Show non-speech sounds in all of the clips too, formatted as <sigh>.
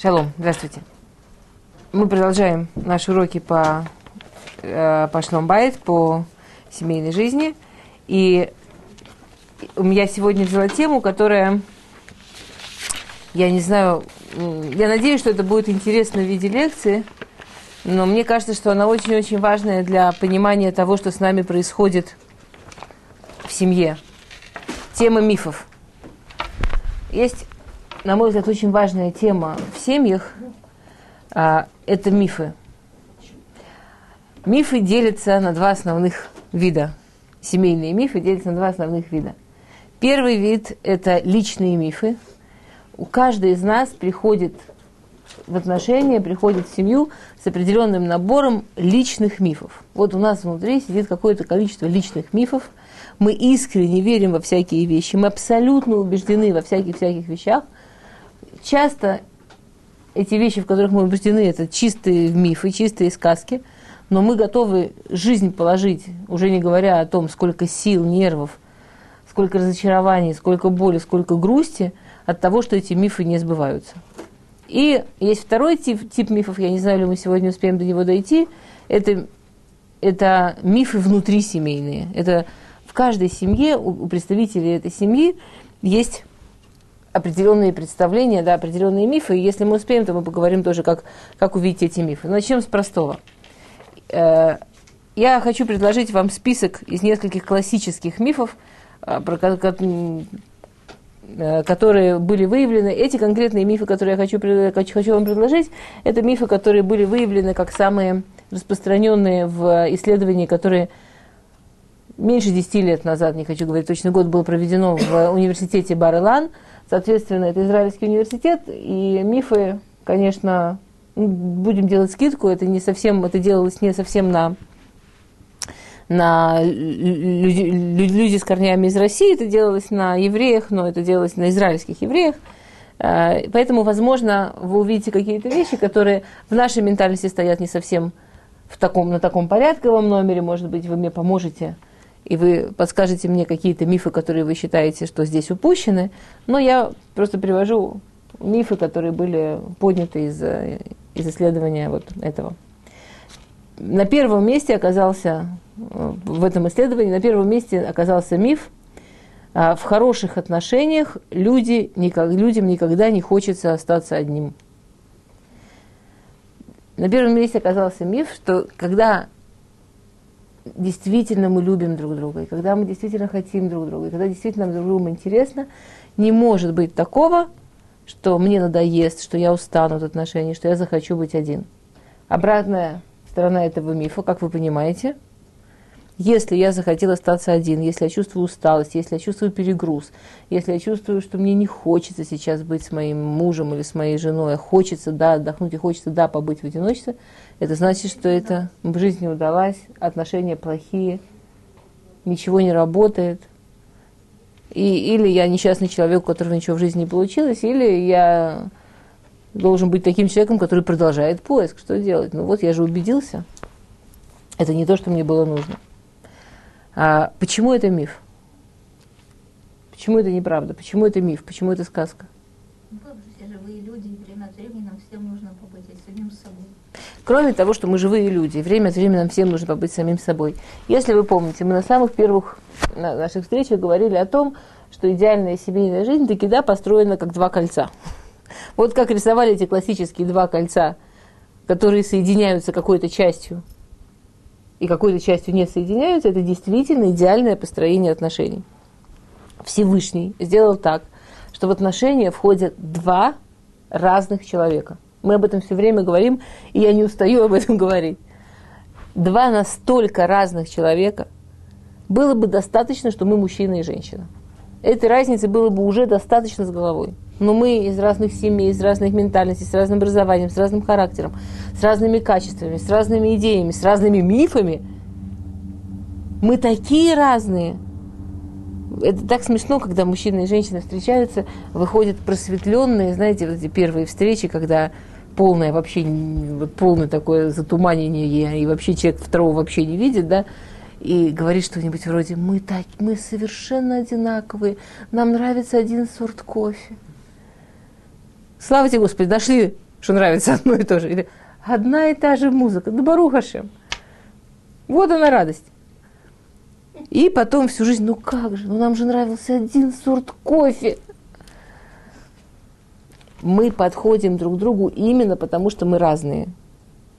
Шалом, здравствуйте. Мы продолжаем наши уроки по, э, по Шломбайт, по семейной жизни. И у меня сегодня взяла тему, которая, я не знаю, я надеюсь, что это будет интересно в виде лекции, но мне кажется, что она очень-очень важная для понимания того, что с нами происходит в семье. Тема мифов. Есть на мой взгляд, очень важная тема в семьях а, – это мифы. Мифы делятся на два основных вида. Семейные мифы делятся на два основных вида. Первый вид – это личные мифы. У каждой из нас приходит в отношения, приходит в семью с определенным набором личных мифов. Вот у нас внутри сидит какое-то количество личных мифов. Мы искренне верим во всякие вещи, мы абсолютно убеждены во всяких-всяких вещах – часто эти вещи, в которых мы убеждены, это чистые мифы, чистые сказки, но мы готовы жизнь положить, уже не говоря о том, сколько сил, нервов, сколько разочарований, сколько боли, сколько грусти от того, что эти мифы не сбываются. И есть второй тип, тип мифов, я не знаю, ли мы сегодня успеем до него дойти, это, это мифы внутрисемейные. Это в каждой семье, у, представителей этой семьи есть определенные представления, да, определенные мифы. И если мы успеем, то мы поговорим тоже, как, как увидеть эти мифы. начнем с простого. Э, я хочу предложить вам список из нескольких классических мифов, э, э, которые были выявлены. Эти конкретные мифы, которые я хочу, хочу вам предложить, это мифы, которые были выявлены как самые распространенные в исследовании, которые меньше 10 лет назад, не хочу говорить точный год, было проведено в университете Бар-Илан – Соответственно, это Израильский университет, и мифы, конечно, ну, будем делать скидку, это не совсем, это делалось не совсем на на люди, люди с корнями из России, это делалось на евреях, но это делалось на израильских евреях. Э, поэтому, возможно, вы увидите какие-то вещи, которые в нашей ментальности стоят не совсем в таком, на таком порядковом номере. Может быть, вы мне поможете и вы подскажете мне какие-то мифы, которые вы считаете, что здесь упущены, но я просто привожу мифы, которые были подняты из, из исследования вот этого. На первом месте оказался, в этом исследовании, на первом месте оказался миф, а, в хороших отношениях люди, никак, людям никогда не хочется остаться одним. На первом месте оказался миф, что когда действительно мы любим друг друга, и когда мы действительно хотим друг друга, и когда действительно друг другу интересно, не может быть такого, что мне надоест, что я устану от отношений, что я захочу быть один. Обратная сторона этого мифа, как вы понимаете, если я захотел остаться один, если я чувствую усталость, если я чувствую перегруз, если я чувствую, что мне не хочется сейчас быть с моим мужем или с моей женой, а хочется, да, отдохнуть и хочется, да, побыть в одиночестве, это значит, что это жизнь не удалась, отношения плохие, ничего не работает. И, или я несчастный человек, у которого ничего в жизни не получилось, или я должен быть таким человеком, который продолжает поиск. Что делать? Ну вот я же убедился. Это не то, что мне было нужно. А почему это миф? Почему это неправда? Почему это миф? Почему это сказка? Ну, все живые люди, и время от времени нам всем нужно побыть самим собой. Кроме того, что мы живые люди, время от времени нам всем нужно побыть самим собой. Если вы помните, мы на самых первых наших встречах говорили о том, что идеальная семейная жизнь таки да построена как два кольца. <laughs> Вот как рисовали эти классические два кольца, которые соединяются какой-то частью и какой-то частью не соединяются, это действительно идеальное построение отношений. Всевышний сделал так, что в отношения входят два разных человека. Мы об этом все время говорим, и я не устаю об этом <laughs> говорить. Два настолько разных человека было бы достаточно, что мы мужчина и женщина. Этой разницы было бы уже достаточно с головой. Но мы из разных семей, из разных ментальностей, с разным образованием, с разным характером, с разными качествами, с разными идеями, с разными мифами. Мы такие разные. Это так смешно, когда мужчина и женщина встречаются, выходят просветленные, знаете, вот эти первые встречи, когда полное вообще, вот полное такое затуманение, и вообще человек второго вообще не видит, да, и говорит что-нибудь вроде «мы, так, мы совершенно одинаковые, нам нравится один сорт кофе». Слава тебе, Господи, нашли что нравится одно и то же. Или одна и та же музыка. Да барухашем. Вот она радость. И потом всю жизнь, ну как же, ну нам же нравился один сорт кофе. Мы подходим друг к другу именно потому, что мы разные.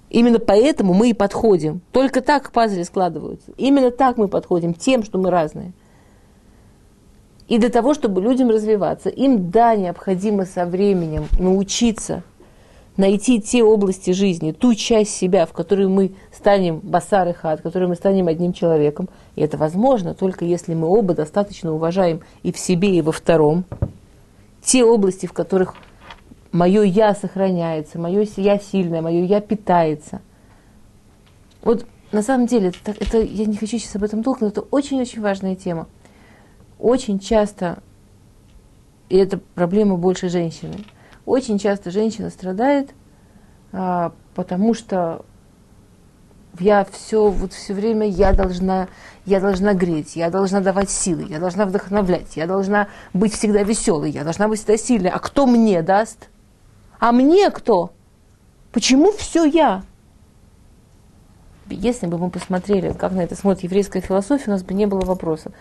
Именно поэтому мы и подходим. Только так пазли складываются. Именно так мы подходим, тем, что мы разные. И для того, чтобы людям развиваться, им, да, необходимо со временем научиться найти те области жизни, ту часть себя, в которой мы станем басар и хат, в которой мы станем одним человеком. И это возможно только если мы оба достаточно уважаем и в себе, и во втором. Те области, в которых мое я сохраняется, мое я сильное, мое я питается. Вот на самом деле, это, это, я не хочу сейчас об этом долго, но это очень-очень важная тема. Очень часто, и это проблема больше женщины, очень часто женщина страдает, а, потому что я все, вот все время я должна, я должна греть, я должна давать силы, я должна вдохновлять, я должна быть всегда веселой, я должна быть всегда сильной. А кто мне даст? А мне кто? Почему все я? Если бы мы посмотрели, как на это смотрит еврейская философия, у нас бы не было вопроса.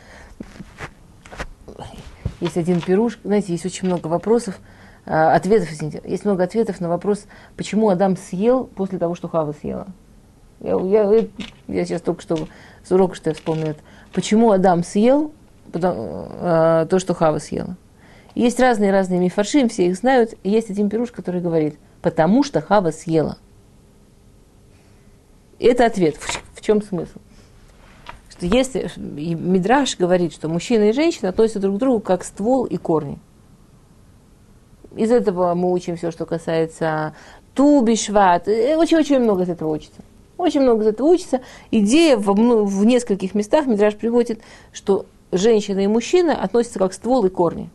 Есть один пируш, знаете, есть очень много вопросов, ответов, извините, есть много ответов на вопрос, почему Адам съел после того, что Хава съела. Я, я, я сейчас только что с урока, что я вспомнила. Почему Адам съел потому, э, то, что Хава съела? Есть разные-разные мифаршим, все их знают. И есть один пируш, который говорит, потому что Хава съела. Это ответ. В, в чем смысл? Что если Мидраш говорит, что мужчина и женщина относятся друг к другу как ствол и корни. Из этого мы учим все, что касается туби, шват. Очень-очень много из этого учится. Очень много из этого учится. Идея в, в нескольких местах Мидраш приводит, что женщина и мужчина относятся как ствол и корни.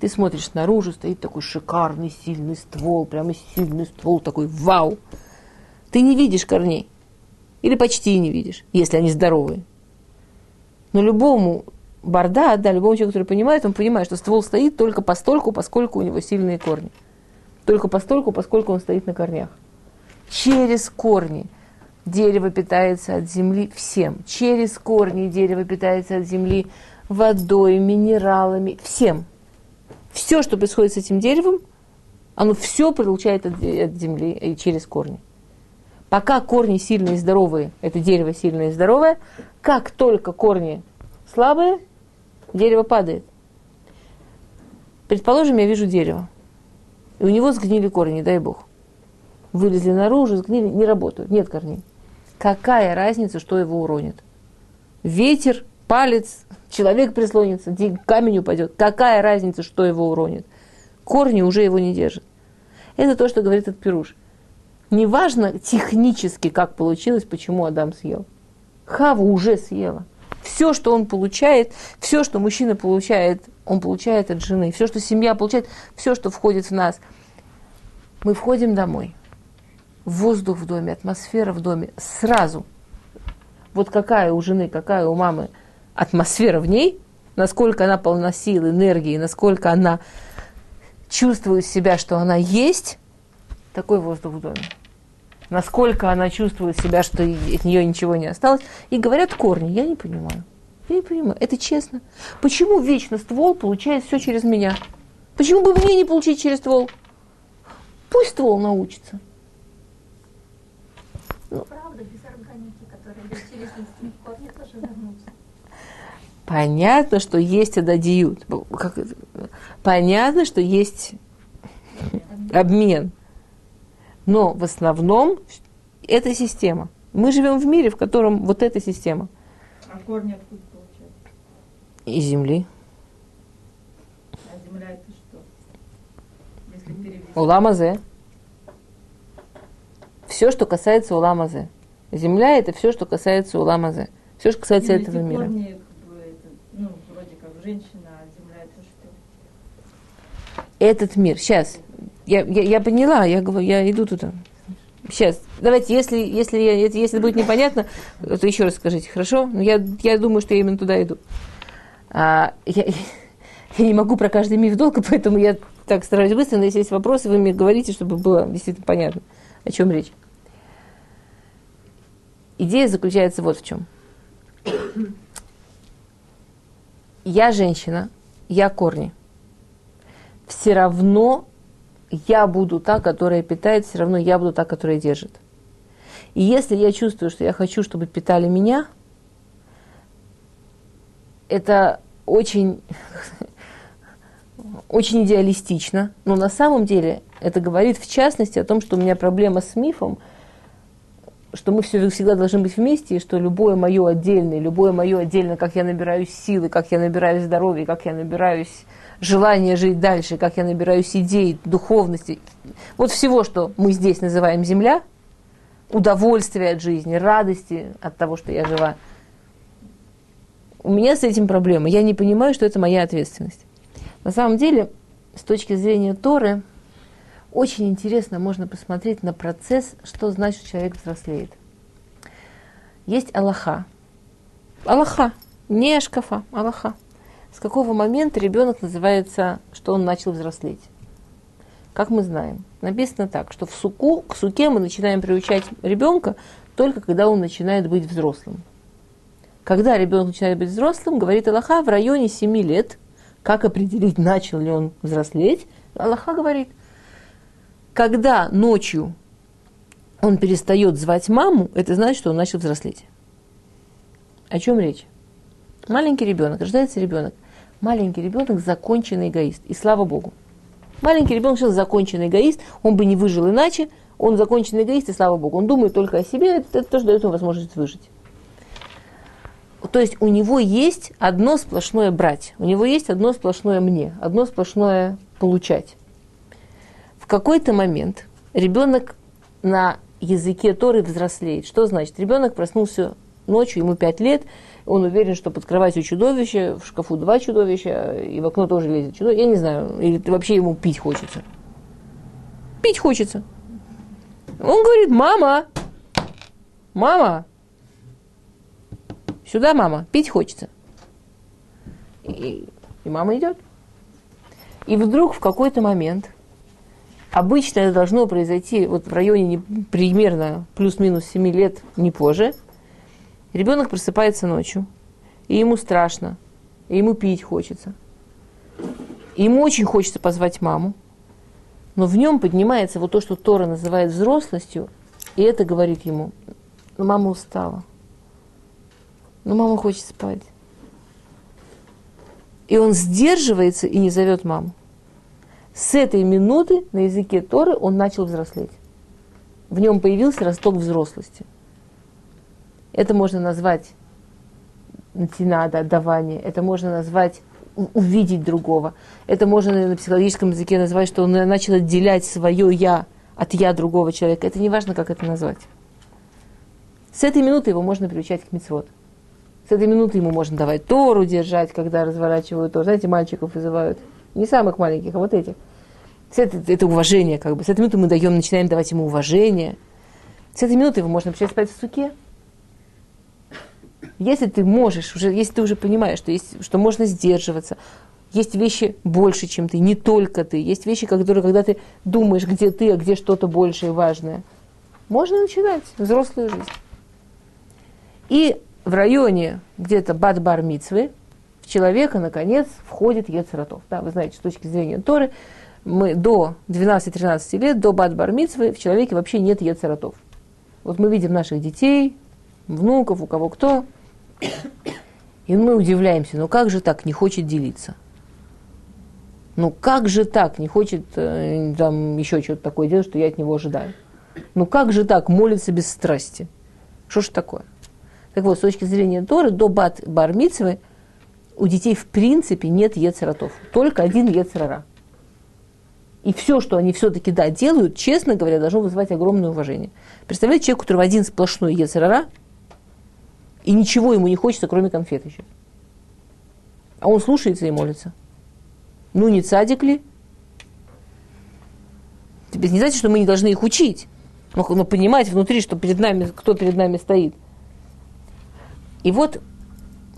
Ты смотришь снаружи, стоит такой шикарный, сильный ствол, прямо сильный ствол, такой вау. Ты не видишь корней. Или почти не видишь, если они здоровые. Но любому борда, да, любому человеку, который понимает, он понимает, что ствол стоит только постольку, поскольку у него сильные корни. Только постольку, поскольку он стоит на корнях. Через корни дерево питается от земли всем. Через корни дерево питается от земли водой, минералами, всем все, что происходит с этим деревом, оно все получает от, от земли и через корни. Пока корни сильные и здоровые, это дерево сильное и здоровое, как только корни слабые, дерево падает. Предположим, я вижу дерево, и у него сгнили корни, дай бог. Вылезли наружу, сгнили, не работают, нет корней. Какая разница, что его уронит? Ветер, палец, человек прислонится, камень упадет. Какая разница, что его уронит? Корни уже его не держат. Это то, что говорит этот пируш. Неважно технически, как получилось, почему Адам съел. Хава уже съела. Все, что он получает, все, что мужчина получает, он получает от жены. Все, что семья получает, все, что входит в нас. Мы входим домой. Воздух в доме, атмосфера в доме. Сразу. Вот какая у жены, какая у мамы атмосфера в ней, насколько она полна сил, энергии, насколько она чувствует себя, что она есть, такой воздух в доме. Насколько она чувствует себя, что от нее ничего не осталось. И говорят корни, я не понимаю. Я не понимаю, это честно. Почему вечно ствол получает все через меня? Почему бы мне не получить через ствол? Пусть ствол научится. Правда, без органики, через корни тоже вернутся. Понятно, что есть ададиют. Понятно, что есть обмен. Но в основном это система. Мы живем в мире, в котором вот эта система. А корни откуда получаются? Из земли. А земля это что? Если перевести. Уламазе. Все, что касается уламазе. Земля это все, что касается уламазе. Все, что касается Или этого эти мира. корни, как бы, это, ну, вроде как женщина, а земля это что? этот мир. Сейчас. Я, я, я поняла, я, говорю, я иду туда. Сейчас. Давайте, если, если, я, если будет непонятно, то еще раз скажите, хорошо? Но я, я думаю, что я именно туда иду. А, я, я не могу про каждый миф долго, поэтому я так стараюсь быстро, но если есть вопросы, вы мне говорите, чтобы было действительно понятно, о чем речь. Идея заключается вот в чем. Я женщина, я корни. Все равно я буду та, которая питает, все равно я буду та, которая держит. И если я чувствую, что я хочу, чтобы питали меня, это очень, <laughs> очень идеалистично. Но на самом деле это говорит в частности о том, что у меня проблема с мифом, что мы все, всегда должны быть вместе, и что любое мое отдельное, любое мое отдельно, как я набираюсь силы, как я набираюсь здоровья, как я набираюсь желания жить дальше, как я набираюсь идей, духовности, вот всего, что мы здесь называем земля, удовольствия от жизни, радости от того, что я жива. У меня с этим проблема. Я не понимаю, что это моя ответственность. На самом деле, с точки зрения Торы, очень интересно можно посмотреть на процесс, что значит человек взрослеет. Есть Аллаха. Аллаха, не шкафа, Аллаха. С какого момента ребенок называется, что он начал взрослеть? Как мы знаем? Написано так, что в суку, к суке мы начинаем приучать ребенка только когда он начинает быть взрослым. Когда ребенок начинает быть взрослым, говорит Аллаха, в районе 7 лет, как определить, начал ли он взрослеть, Аллаха говорит – когда ночью он перестает звать маму, это значит, что он начал взрослеть. О чем речь? Маленький ребенок, рождается ребенок. Маленький ребенок законченный эгоист. И слава Богу. Маленький ребенок сейчас законченный эгоист, он бы не выжил иначе, он законченный эгоист, и слава Богу. Он думает только о себе, это, это тоже дает ему возможность выжить. То есть у него есть одно сплошное брать, у него есть одно сплошное мне, одно сплошное получать в какой-то момент ребенок на языке Торы взрослеет. Что значит? Ребенок проснулся ночью, ему 5 лет, он уверен, что под кроватью чудовище, в шкафу два чудовища, и в окно тоже лезет чудовище. Я не знаю, или вообще ему пить хочется. Пить хочется. Он говорит, мама, мама, сюда, мама, пить хочется. И, и мама идет. И вдруг в какой-то момент Обычно это должно произойти вот в районе примерно плюс-минус 7 лет, не позже. Ребенок просыпается ночью, и ему страшно, и ему пить хочется. И ему очень хочется позвать маму, но в нем поднимается вот то, что Тора называет взрослостью, и это говорит ему, ну мама устала, ну мама хочет спать. И он сдерживается и не зовет маму. С этой минуты на языке Торы он начал взрослеть. В нем появился росток взрослости. Это можно назвать натинада, отдавание. Это можно назвать увидеть другого. Это можно на психологическом языке назвать, что он начал отделять свое «я» от «я» другого человека. Это не важно, как это назвать. С этой минуты его можно приучать к мецвод. С этой минуты ему можно давать Тору держать, когда разворачивают Тору. Знаете, мальчиков вызывают – не самых маленьких, а вот этих. Это, это уважение, как бы. С этой минуты мы даем, начинаем давать ему уважение. С этой минуты его можно начать спать в суке. Если ты можешь, уже, если ты уже понимаешь, что, есть, что можно сдерживаться, есть вещи больше, чем ты, не только ты. Есть вещи, которые, когда ты думаешь, где ты, а где что-то большее и важное. Можно начинать взрослую жизнь. И в районе где-то Бад-Бар Мицвы, в человека, наконец, входит Ецератов. Да, вы знаете, с точки зрения Торы, мы до 12-13 лет, до Бад-Бар-Митсвы, в человеке вообще нет Ецератов. Вот мы видим наших детей, внуков, у кого кто, и мы удивляемся, ну как же так не хочет делиться? Ну как же так не хочет э, там еще что-то такое делать, что я от него ожидаю? Ну как же так молится без страсти? Что ж такое? Так вот, с точки зрения Торы, до бат бар у детей в принципе нет ецератов, только один ецерара. И все, что они все-таки, да, делают, честно говоря, должно вызывать огромное уважение. Представляете, человек, у которого один сплошной ецерара, и ничего ему не хочется, кроме конфет еще. А он слушается и молится. Ну, не цадик ли? Теперь не знаете, что мы не должны их учить, но, но понимать внутри, что перед нами, кто перед нами стоит. И вот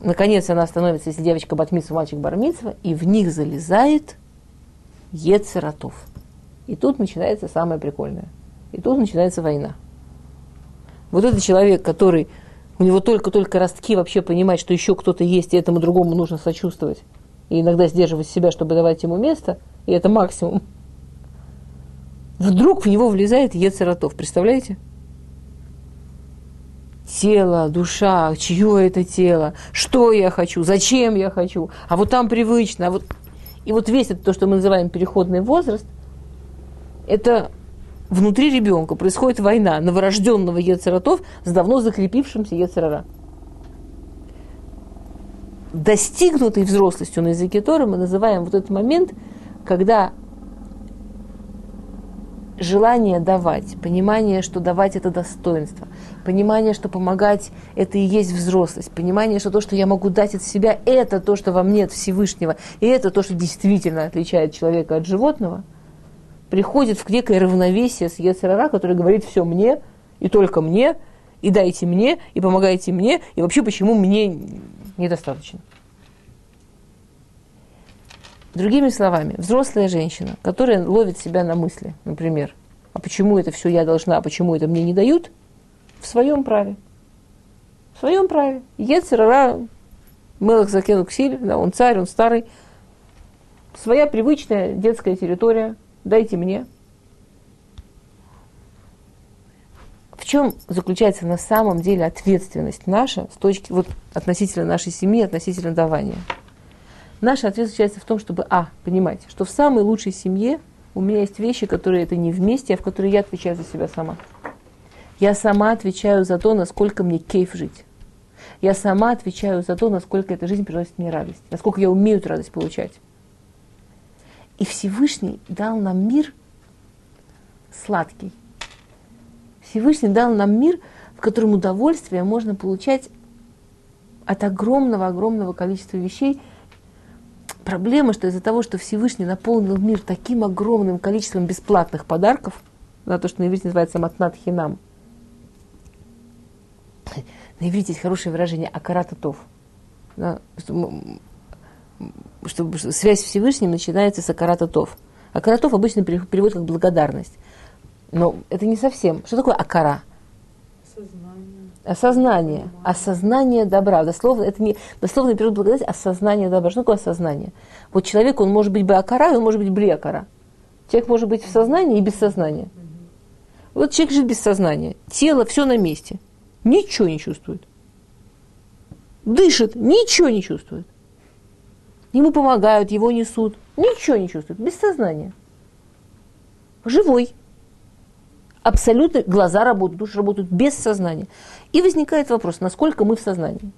наконец она становится, если девочка батмитсва, мальчик бармитсва, и в них залезает Ецератов. И тут начинается самое прикольное. И тут начинается война. Вот этот человек, который у него только-только ростки вообще понимать, что еще кто-то есть, и этому другому нужно сочувствовать. И иногда сдерживать себя, чтобы давать ему место, и это максимум. Вдруг в него влезает Ецератов, представляете? тело, душа, чье это тело, что я хочу, зачем я хочу, а вот там привычно, а вот... И вот весь это то, что мы называем переходный возраст, это внутри ребенка происходит война новорожденного Ецератов с давно закрепившимся Ецерара. Достигнутой взрослостью на языке Торы мы называем вот этот момент, когда желание давать, понимание, что давать это достоинство, понимание, что помогать это и есть взрослость, понимание, что то, что я могу дать от себя, это то, что во мне от Всевышнего, и это то, что действительно отличает человека от животного, приходит в некое равновесие с Ецерара, который говорит все мне и только мне, и дайте мне, и помогайте мне, и вообще почему мне недостаточно. Другими словами, взрослая женщина, которая ловит себя на мысли, например, а почему это все я должна, а почему это мне не дают, в своем праве. В своем праве. Ецерара, Мелах Закену Ксиль, да, он царь, он старый. Своя привычная детская территория, дайте мне. В чем заключается на самом деле ответственность наша с точки вот относительно нашей семьи, относительно давания? Наша ответственность заключается в том, чтобы, а, понимать, что в самой лучшей семье у меня есть вещи, которые это не вместе, а в которые я отвечаю за себя сама. Я сама отвечаю за то, насколько мне кейф жить. Я сама отвечаю за то, насколько эта жизнь приносит мне радость, насколько я умею эту радость получать. И Всевышний дал нам мир сладкий. Всевышний дал нам мир, в котором удовольствие можно получать от огромного-огромного количества вещей – Проблема, что из-за того, что Всевышний наполнил мир таким огромным количеством бесплатных подарков, на то, что на иврите называется матнат на иврите есть хорошее выражение акарататов, что, связь с Всевышним начинается с акарататов. Акаратов обычно переводят как благодарность. Но это не совсем. Что такое акара? Осознание. Осознание добра. Дословно, это не дословный перевод благодарности, осознание добра. Что такое осознание? Вот человек, он может быть беакара, он может быть блиакара. Человек может быть в сознании и без сознания. Вот человек живет без сознания. Тело все на месте. Ничего не чувствует. Дышит, ничего не чувствует. Ему помогают, его несут. Ничего не чувствует. Без сознания. Живой абсолютно глаза работают, душа работают без сознания. И возникает вопрос, насколько мы в сознании.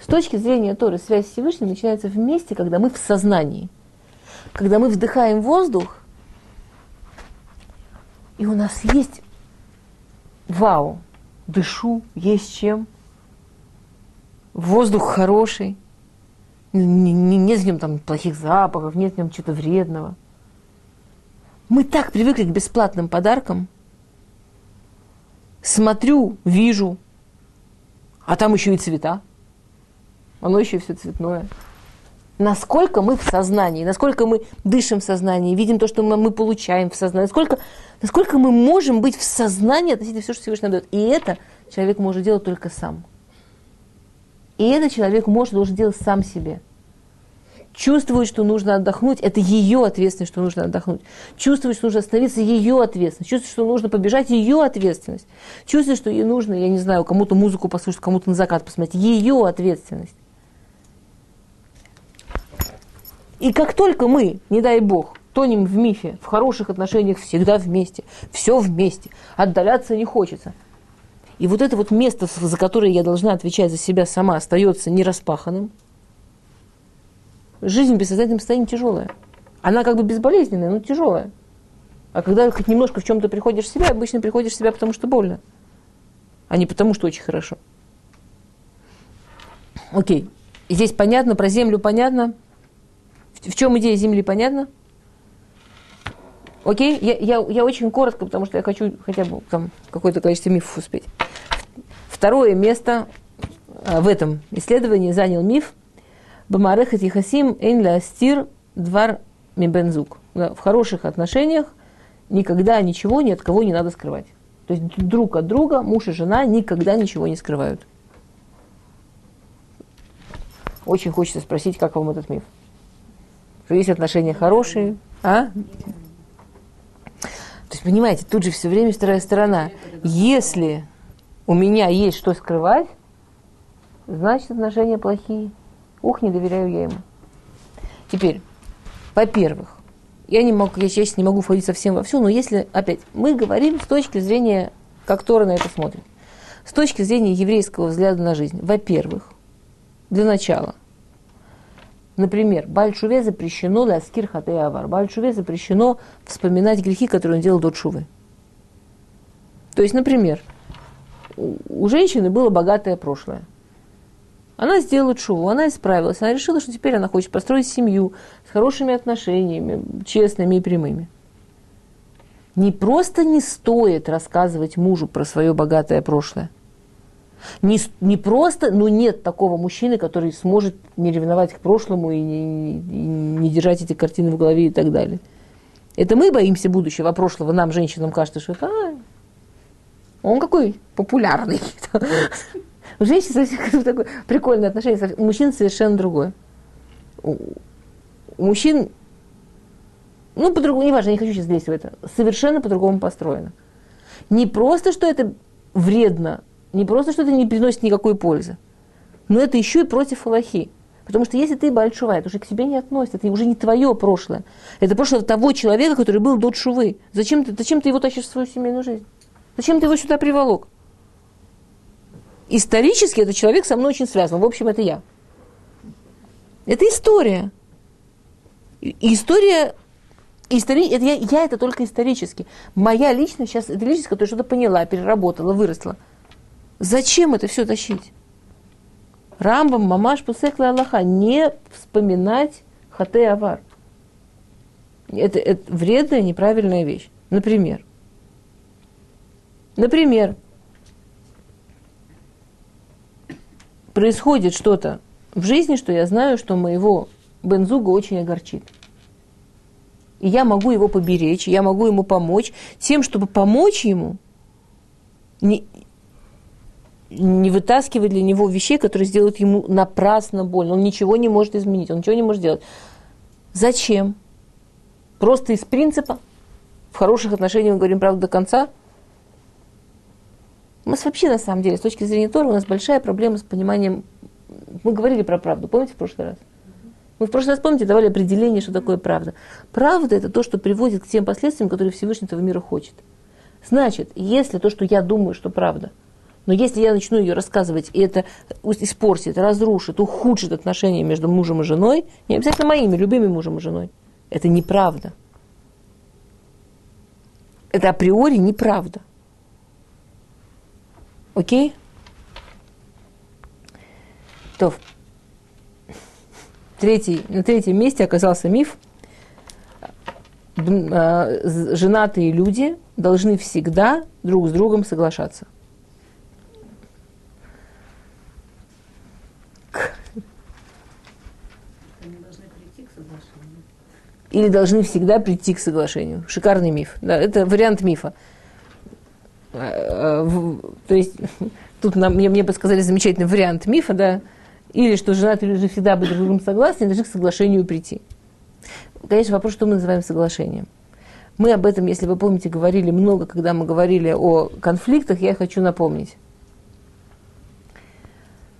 С точки зрения Торы, связь с Всевышним начинается вместе, когда мы в сознании. Когда мы вдыхаем воздух, и у нас есть вау, дышу, есть чем, воздух хороший, нет в нем там плохих запахов, нет в нем чего-то вредного – мы так привыкли к бесплатным подаркам. Смотрю, вижу, а там еще и цвета. Оно еще все цветное. Насколько мы в сознании, насколько мы дышим в сознании, видим то, что мы, мы получаем в сознании, насколько, насколько мы можем быть в сознании относительно всего, что Всевышний дает. И это человек может делать только сам. И это человек может, должен делать сам себе чувствует, что нужно отдохнуть, это ее ответственность, что нужно отдохнуть. Чувствует, что нужно остановиться, ее ответственность. Чувствует, что нужно побежать, ее ответственность. Чувствует, что ей нужно, я не знаю, кому-то музыку послушать, кому-то на закат посмотреть, ее ответственность. И как только мы, не дай бог, тонем в мифе, в хороших отношениях всегда вместе, все вместе, отдаляться не хочется. И вот это вот место, за которое я должна отвечать за себя сама, остается нераспаханным – жизнь в бессознательном состоянии тяжелая. Она как бы безболезненная, но тяжелая. А когда хоть немножко в чем-то приходишь в себя, обычно приходишь в себя, потому что больно, а не потому, что очень хорошо. Окей. Здесь понятно, про Землю понятно. В, чем идея Земли понятно? Окей? Я, я, я очень коротко, потому что я хочу хотя бы там какое-то количество мифов успеть. Второе место а, в этом исследовании занял миф – Бамарехат Яхасим Эйн Ластир Двар мибензук. В хороших отношениях никогда ничего ни от кого не надо скрывать. То есть друг от друга муж и жена никогда ничего не скрывают. Очень хочется спросить, как вам этот миф. Что есть отношения хорошие, а? Есть, понимаете, тут же все время вторая сторона. Если у меня есть что скрывать, значит отношения плохие. Ух, не доверяю я ему. Теперь, во-первых, я не могу, я сейчас не могу входить совсем во все, но если, опять, мы говорим с точки зрения, как Тора на это смотрит, с точки зрения еврейского взгляда на жизнь, во-первых, для начала, например, Бальшуве запрещено ласкир хате авар, Бальшуве запрещено вспоминать грехи, которые он делал до Шувы. То есть, например, у женщины было богатое прошлое – она сделала чуву, она исправилась, она решила, что теперь она хочет построить семью с хорошими отношениями, честными и прямыми. Не просто не стоит рассказывать мужу про свое богатое прошлое. Не, не просто, ну нет такого мужчины, который сможет не ревновать к прошлому и не, и не держать эти картины в голове и так далее. Это мы боимся будущего, а прошлого нам, женщинам, кажется, что а, он какой популярный. <laughs> У женщин совсем такое прикольное отношение, у мужчин совершенно другое. У, мужчин, ну, по-другому, неважно, не хочу сейчас лезть в это, совершенно по-другому построено. Не просто, что это вредно, не просто, что это не приносит никакой пользы, но это еще и против Аллахи. Потому что если ты большой, это уже к себе не относится, это уже не твое прошлое. Это прошлое того человека, который был до Шувы. Зачем ты, зачем ты его тащишь в свою семейную жизнь? Зачем ты его сюда приволок? исторически этот человек со мной очень связан. В общем, это я. Это история. И история Истори... это я, я это только исторически. Моя личность сейчас, это личность, которая что-то поняла, переработала, выросла. Зачем это все тащить? Рамбам, мамаш, пусекла Аллаха. Не вспоминать хате авар. Это, это вредная, неправильная вещь. Например. Например, происходит что-то в жизни, что я знаю, что моего Бензуга очень огорчит. И я могу его поберечь, я могу ему помочь тем, чтобы помочь ему, не, не вытаскивать для него вещей, которые сделают ему напрасно больно. Он ничего не может изменить, он ничего не может сделать. Зачем? Просто из принципа. В хороших отношениях мы говорим правду до конца – у нас вообще, на самом деле, с точки зрения Тора, у нас большая проблема с пониманием... Мы говорили про правду, помните в прошлый раз? Мы в прошлый раз, помните, давали определение, что такое правда. Правда – это то, что приводит к тем последствиям, которые Всевышний этого мира хочет. Значит, если то, что я думаю, что правда, но если я начну ее рассказывать, и это испортит, разрушит, ухудшит отношения между мужем и женой, не обязательно моими, любыми мужем и женой, это неправда. Это априори неправда. Окей? То третий, на третьем месте оказался миф. А, женатые люди должны всегда друг с другом соглашаться. Или должны всегда прийти к соглашению. Шикарный миф. Да, это вариант мифа. Э, то есть <laughs> тут нам, мне, мне подсказали замечательный вариант мифа, да, или что женатые люди всегда будут друг другом согласны, должны к соглашению прийти. Конечно, вопрос, что мы называем соглашением. Мы об этом, если вы помните, говорили много, когда мы говорили о конфликтах, я хочу напомнить.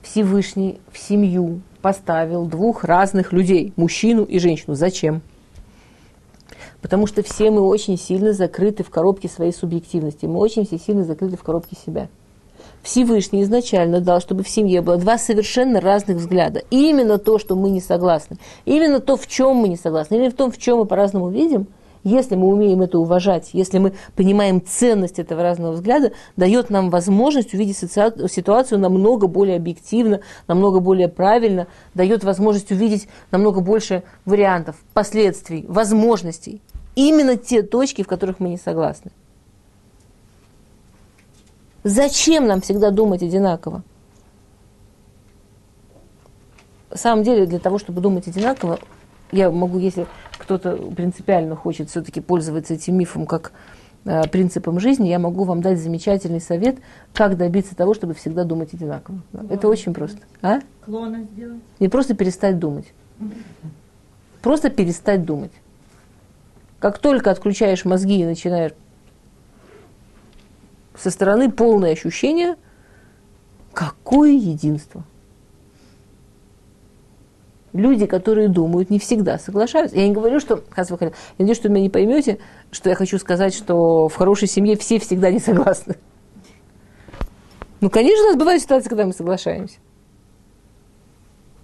Всевышний в семью поставил двух разных людей, мужчину и женщину. Зачем? Потому что все мы очень сильно закрыты в коробке своей субъективности. Мы очень все сильно закрыты в коробке себя. Всевышний изначально дал, чтобы в семье было два совершенно разных взгляда. И именно то, что мы не согласны, именно то, в чем мы не согласны, или в том, в чем мы по-разному видим, если мы умеем это уважать, если мы понимаем ценность этого разного взгляда, дает нам возможность увидеть ситуацию намного более объективно, намного более правильно, дает возможность увидеть намного больше вариантов, последствий, возможностей именно те точки, в которых мы не согласны. Зачем нам всегда думать одинаково? На самом деле, для того, чтобы думать одинаково, я могу, если кто-то принципиально хочет все-таки пользоваться этим мифом как э, принципом жизни, я могу вам дать замечательный совет, как добиться того, чтобы всегда думать одинаково. Да? Это очень просто. А? Клона сделать. Не просто перестать думать. Просто перестать думать. Как только отключаешь мозги и начинаешь со стороны полное ощущение, какое единство. Люди, которые думают, не всегда соглашаются. Я не говорю, что, я надеюсь, что вы меня не поймете, что я хочу сказать, что в хорошей семье все всегда не согласны. Ну, конечно, у нас бывают ситуации, когда мы соглашаемся.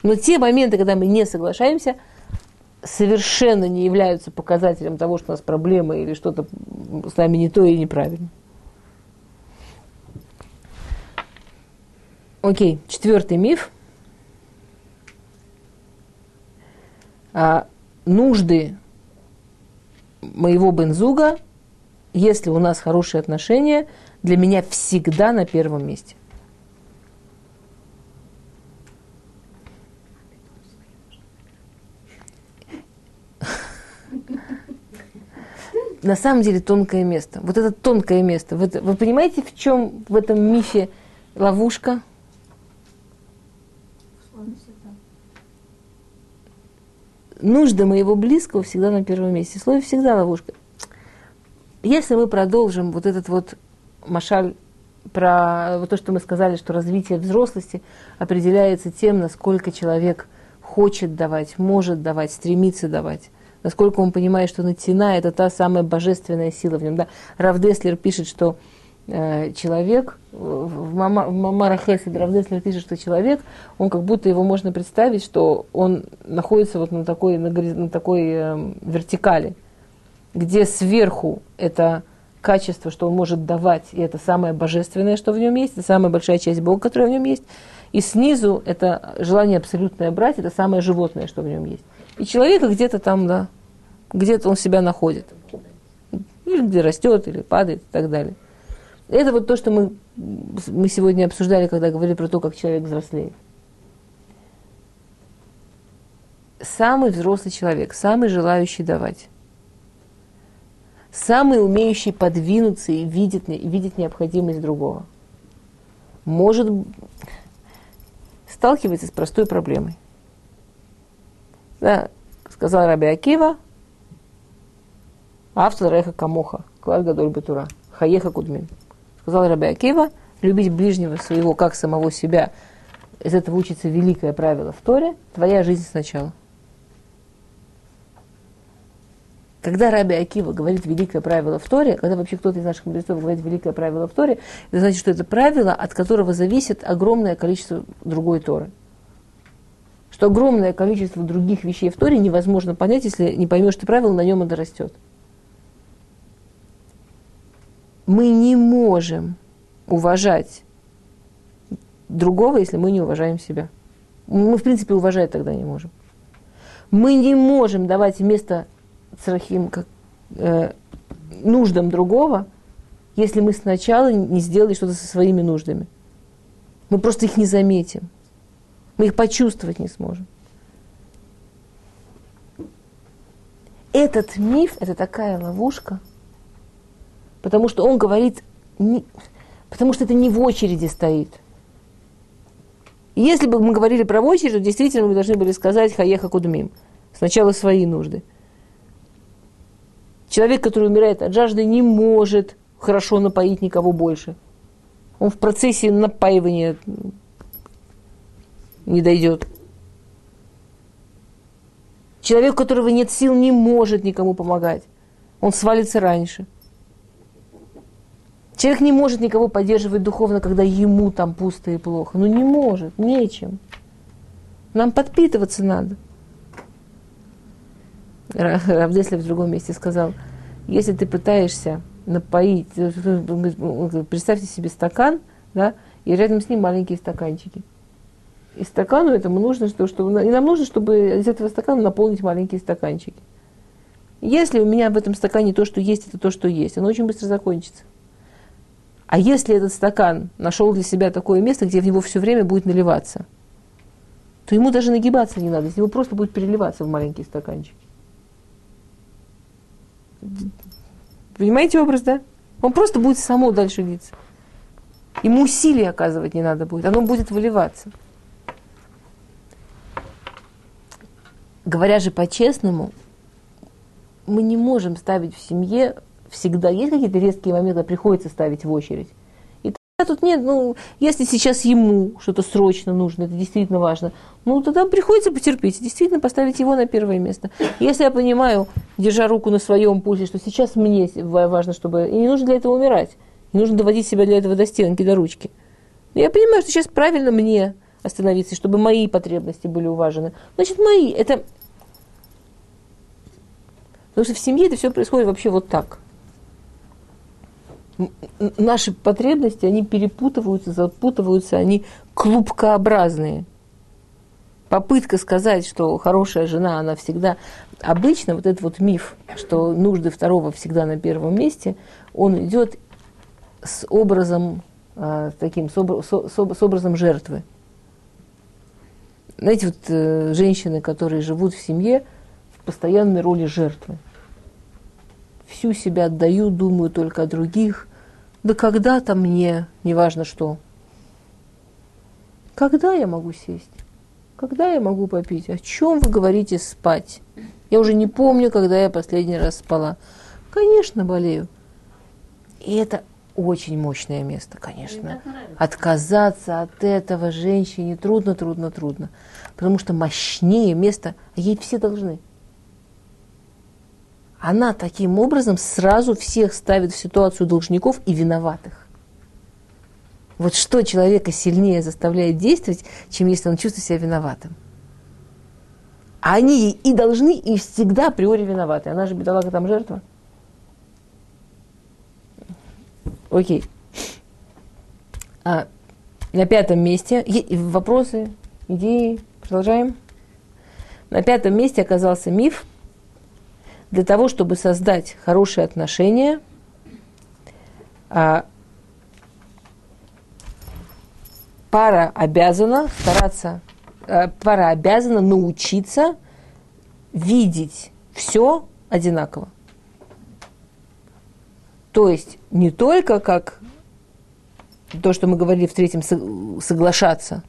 Но те моменты, когда мы не соглашаемся, совершенно не являются показателем того, что у нас проблемы или что-то с нами не то и неправильно. Окей, четвертый миф. А, нужды моего бензуга, если у нас хорошие отношения, для меня всегда на первом месте. На самом деле тонкое место. Вот это тонкое место. Вы, вы понимаете, в чем в этом мифе ловушка? нужды моего близкого всегда на первом месте. Слово всегда ловушка. Если мы продолжим вот этот вот машаль про вот то, что мы сказали, что развитие взрослости определяется тем, насколько человек хочет давать, может давать, стремится давать, насколько он понимает, что натина – это та самая божественная сила в нем. Да? Рав Деслер пишет, что Э, человек, в Мамара Хесед Равдеслер пишет, что человек, он как будто его можно представить, что он находится вот на такой, на, на такой э, вертикали, где сверху это качество, что он может давать, и это самое божественное, что в нем есть, это самая большая часть Бога, которая в нем есть, и снизу это желание абсолютное брать, это самое животное, что в нем есть. И человека где-то там, да, где-то он себя находит. Или где растет, или падает и так далее. Это вот то, что мы, мы сегодня обсуждали, когда говорили про то, как человек взрослеет. Самый взрослый человек, самый желающий давать, самый умеющий подвинуться и видеть, и видеть необходимость другого, может сталкиваться с простой проблемой. Да, сказал Раби Акива, автор Реха Камоха, Клар Гадоль Батура, Хаеха Кудмин. Сказал Раби Акива, любить ближнего своего, как самого себя. Из этого учится великое правило в Торе. Твоя жизнь сначала. Когда Раби Акива говорит великое правило в Торе, когда вообще кто-то из наших мудрецов говорит великое правило в Торе, это значит, что это правило, от которого зависит огромное количество другой Торы. Что огромное количество других вещей в Торе невозможно понять, если не поймешь это правило, на нем это растет мы не можем уважать другого, если мы не уважаем себя. Мы, в принципе, уважать тогда не можем. Мы не можем давать место царахим, как, э, нуждам другого, если мы сначала не сделали что-то со своими нуждами. Мы просто их не заметим. Мы их почувствовать не сможем. Этот миф – это такая ловушка – Потому что он говорит, не, потому что это не в очереди стоит. если бы мы говорили про очередь, то действительно мы должны были сказать хаеха кудмим. Сначала свои нужды. Человек, который умирает от жажды, не может хорошо напоить никого больше. Он в процессе напаивания не дойдет. Человек, у которого нет сил, не может никому помогать. Он свалится раньше. Человек не может никого поддерживать духовно, когда ему там пусто и плохо. Ну не может, нечем. Нам подпитываться надо. Равдеслев в другом месте сказал, если ты пытаешься напоить, представьте себе стакан, да, и рядом с ним маленькие стаканчики. И стакану этому нужно, что, чтобы, и нам нужно, чтобы из этого стакана наполнить маленькие стаканчики. Если у меня в этом стакане то, что есть, это то, что есть, оно очень быстро закончится. А если этот стакан нашел для себя такое место, где в него все время будет наливаться, то ему даже нагибаться не надо, из него просто будет переливаться в маленькие стаканчики. Понимаете образ, да? Он просто будет само дальше литься. Ему усилий оказывать не надо будет, оно будет выливаться. Говоря же по-честному, мы не можем ставить в семье всегда. Есть какие-то резкие моменты, когда приходится ставить в очередь. И тогда тут нет, ну, если сейчас ему что-то срочно нужно, это действительно важно, ну, тогда приходится потерпеть, действительно поставить его на первое место. Если я понимаю, держа руку на своем пульсе, что сейчас мне важно, чтобы... И не нужно для этого умирать. Не нужно доводить себя для этого до стенки, до ручки. Я понимаю, что сейчас правильно мне остановиться, чтобы мои потребности были уважены. Значит, мои. Это... Потому что в семье это все происходит вообще вот так. Наши потребности, они перепутываются, запутываются, они клубкообразные. Попытка сказать, что хорошая жена, она всегда... Обычно вот этот вот миф, что нужды второго всегда на первом месте, он идет с образом а, таким, с образом жертвы. Знаете, вот э, женщины, которые живут в семье в постоянной роли жертвы. Всю себя отдаю, думаю только о других. Да когда-то мне, неважно что. Когда я могу сесть? Когда я могу попить? О чем вы говорите спать? Я уже не помню, когда я последний раз спала. Конечно, болею. И это очень мощное место, конечно. Отказаться от этого женщине трудно, трудно, трудно. Потому что мощнее место, ей все должны. Она таким образом сразу всех ставит в ситуацию должников и виноватых. Вот что человека сильнее заставляет действовать, чем если он чувствует себя виноватым. А они и должны, и всегда априори виноваты. Она же бедолага там жертва. Окей. А, на пятом месте вопросы, идеи. Продолжаем. На пятом месте оказался миф. Для того, чтобы создать хорошие отношения, а, пара обязана стараться, а, пара обязана научиться видеть все одинаково. То есть не только как то, что мы говорили в третьем, соглашаться,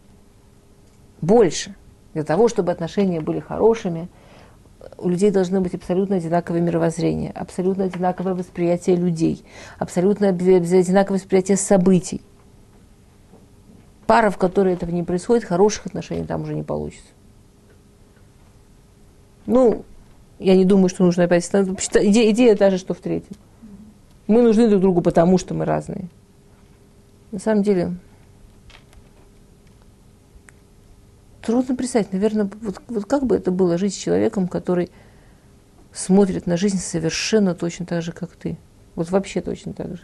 больше. Для того, чтобы отношения были хорошими, у людей должны быть абсолютно одинаковое мировоззрение, абсолютно одинаковое восприятие людей, абсолютно одинаковое восприятие событий. Пара, в которой этого не происходит, хороших отношений там уже не получится. Ну, я не думаю, что нужно опять... <laughs> Идея, идея та же, что в третьем. Мы нужны друг другу, потому что мы разные. На самом деле, трудно представить, наверное, вот, вот как бы это было жить с человеком, который смотрит на жизнь совершенно точно так же, как ты. Вот вообще точно так же.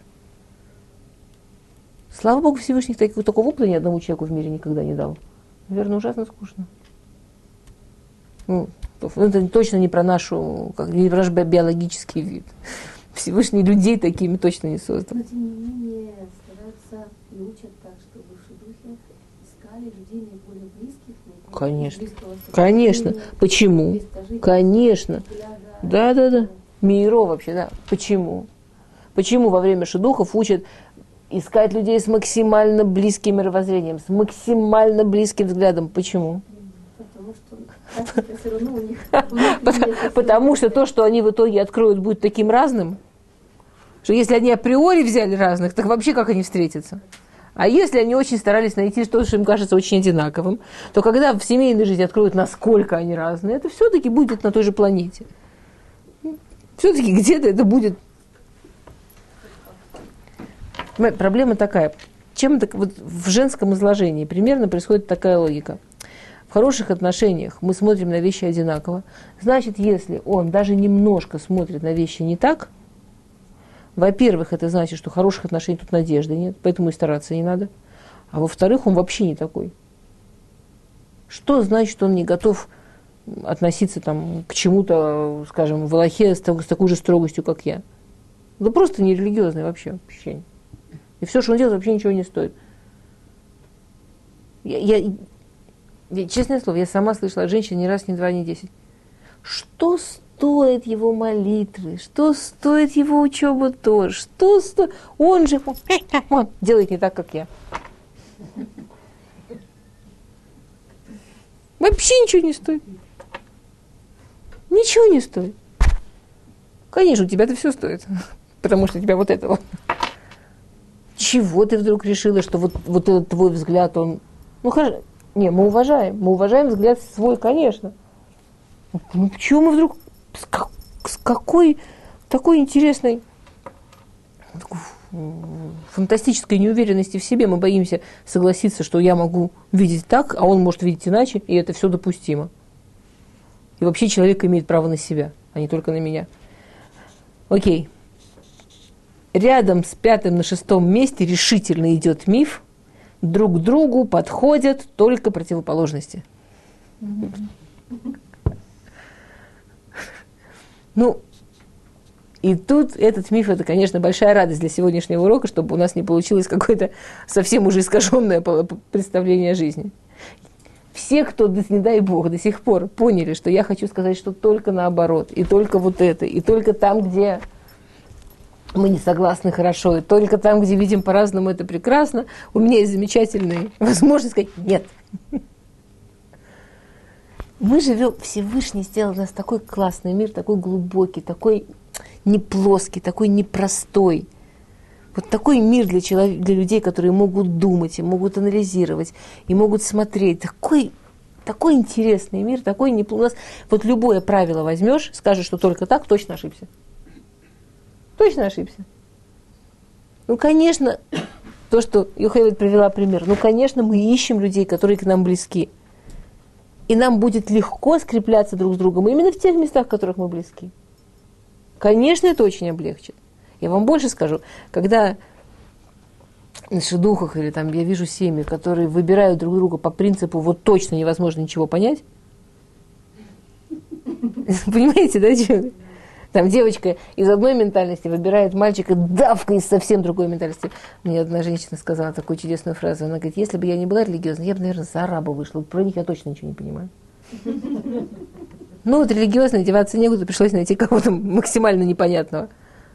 Слава Богу, Всевышний такого, такого опыта ни одному человеку в мире никогда не дал. Наверное, ужасно скучно. Ну, это точно не про нашу, как, не про наш биологический вид. Всевышний людей такими точно не создал. Но тем не менее стараются и учат так, чтобы духе искали людей наиболее близких. Конечно. Конечно. Почему? Конечно. Да, да, да. Миро вообще, да. Почему? Почему во время шедухов учат искать людей с максимально близким мировоззрением, с максимально близким взглядом? Почему? Потому что то, что они в итоге откроют, будет таким разным, что если они априори взяли разных, так вообще как они встретятся? А если они очень старались найти то, что им кажется очень одинаковым, то когда в семейной жизни откроют, насколько они разные, это все-таки будет на той же планете. Все-таки где-то это будет. Проблема такая. Чем это вот в женском изложении примерно происходит такая логика – в хороших отношениях мы смотрим на вещи одинаково. Значит, если он даже немножко смотрит на вещи не так, во-первых, это значит, что хороших отношений тут надежды нет, поэтому и стараться не надо. А во-вторых, он вообще не такой. Что значит, что он не готов относиться там, к чему-то, скажем, в Аллахе с, с такой же строгостью, как я? Ну, просто нерелигиозный вообще ощущение. И все, что он делает, вообще ничего не стоит. Я, я, честное слово, я сама слышала от женщин не раз, не два, не десять. Что, стоит его молитвы, что стоит его учеба тоже, что стоит... Он же он делает не так, как я. Вообще ничего не стоит. Ничего не стоит. Конечно, у тебя-то все стоит, <laughs> потому что у тебя вот это вот. Чего ты вдруг решила, что вот, вот этот твой взгляд, он... Ну, хорошо, не, мы уважаем, мы уважаем взгляд свой, конечно. Ну, почему мы вдруг с, как, с какой такой интересной фантастической неуверенности в себе мы боимся согласиться, что я могу видеть так, а он может видеть иначе, и это все допустимо. И вообще человек имеет право на себя, а не только на меня. Окей. Рядом с пятым на шестом месте решительно идет миф. Друг другу подходят только противоположности. Ну, и тут этот миф, это, конечно, большая радость для сегодняшнего урока, чтобы у нас не получилось какое-то совсем уже искаженное представление о жизни. Все, кто, не дай бог, до сих пор поняли, что я хочу сказать, что только наоборот, и только вот это, и только там, где мы не согласны хорошо, и только там, где видим по-разному, это прекрасно, у меня есть замечательная <laughs> возможность сказать «нет». Мы живем, Всевышний сделал нас такой классный мир, такой глубокий, такой не плоский, такой непростой. Вот такой мир для, человек, для людей, которые могут думать, и могут анализировать, и могут смотреть. Такой, такой интересный мир, такой не... У нас вот любое правило возьмешь, скажешь, что только так, точно ошибся. Точно ошибся. Ну, конечно, то, что Юхевит привела пример, ну, конечно, мы ищем людей, которые к нам близки. И нам будет легко скрепляться друг с другом именно в тех местах, в которых мы близки. Конечно, это очень облегчит. Я вам больше скажу, когда на шедухах или там я вижу семьи, которые выбирают друг друга по принципу вот точно невозможно ничего понять. <laughs> Понимаете, да, что? Там девочка из одной ментальности выбирает мальчика давка из совсем другой ментальности. Мне одна женщина сказала такую чудесную фразу. Она говорит, если бы я не была религиозной, я бы, наверное, за араба вышла. Про них я точно ничего не понимаю. Ну, вот религиозно деваться некуда, пришлось найти кого-то максимально непонятного.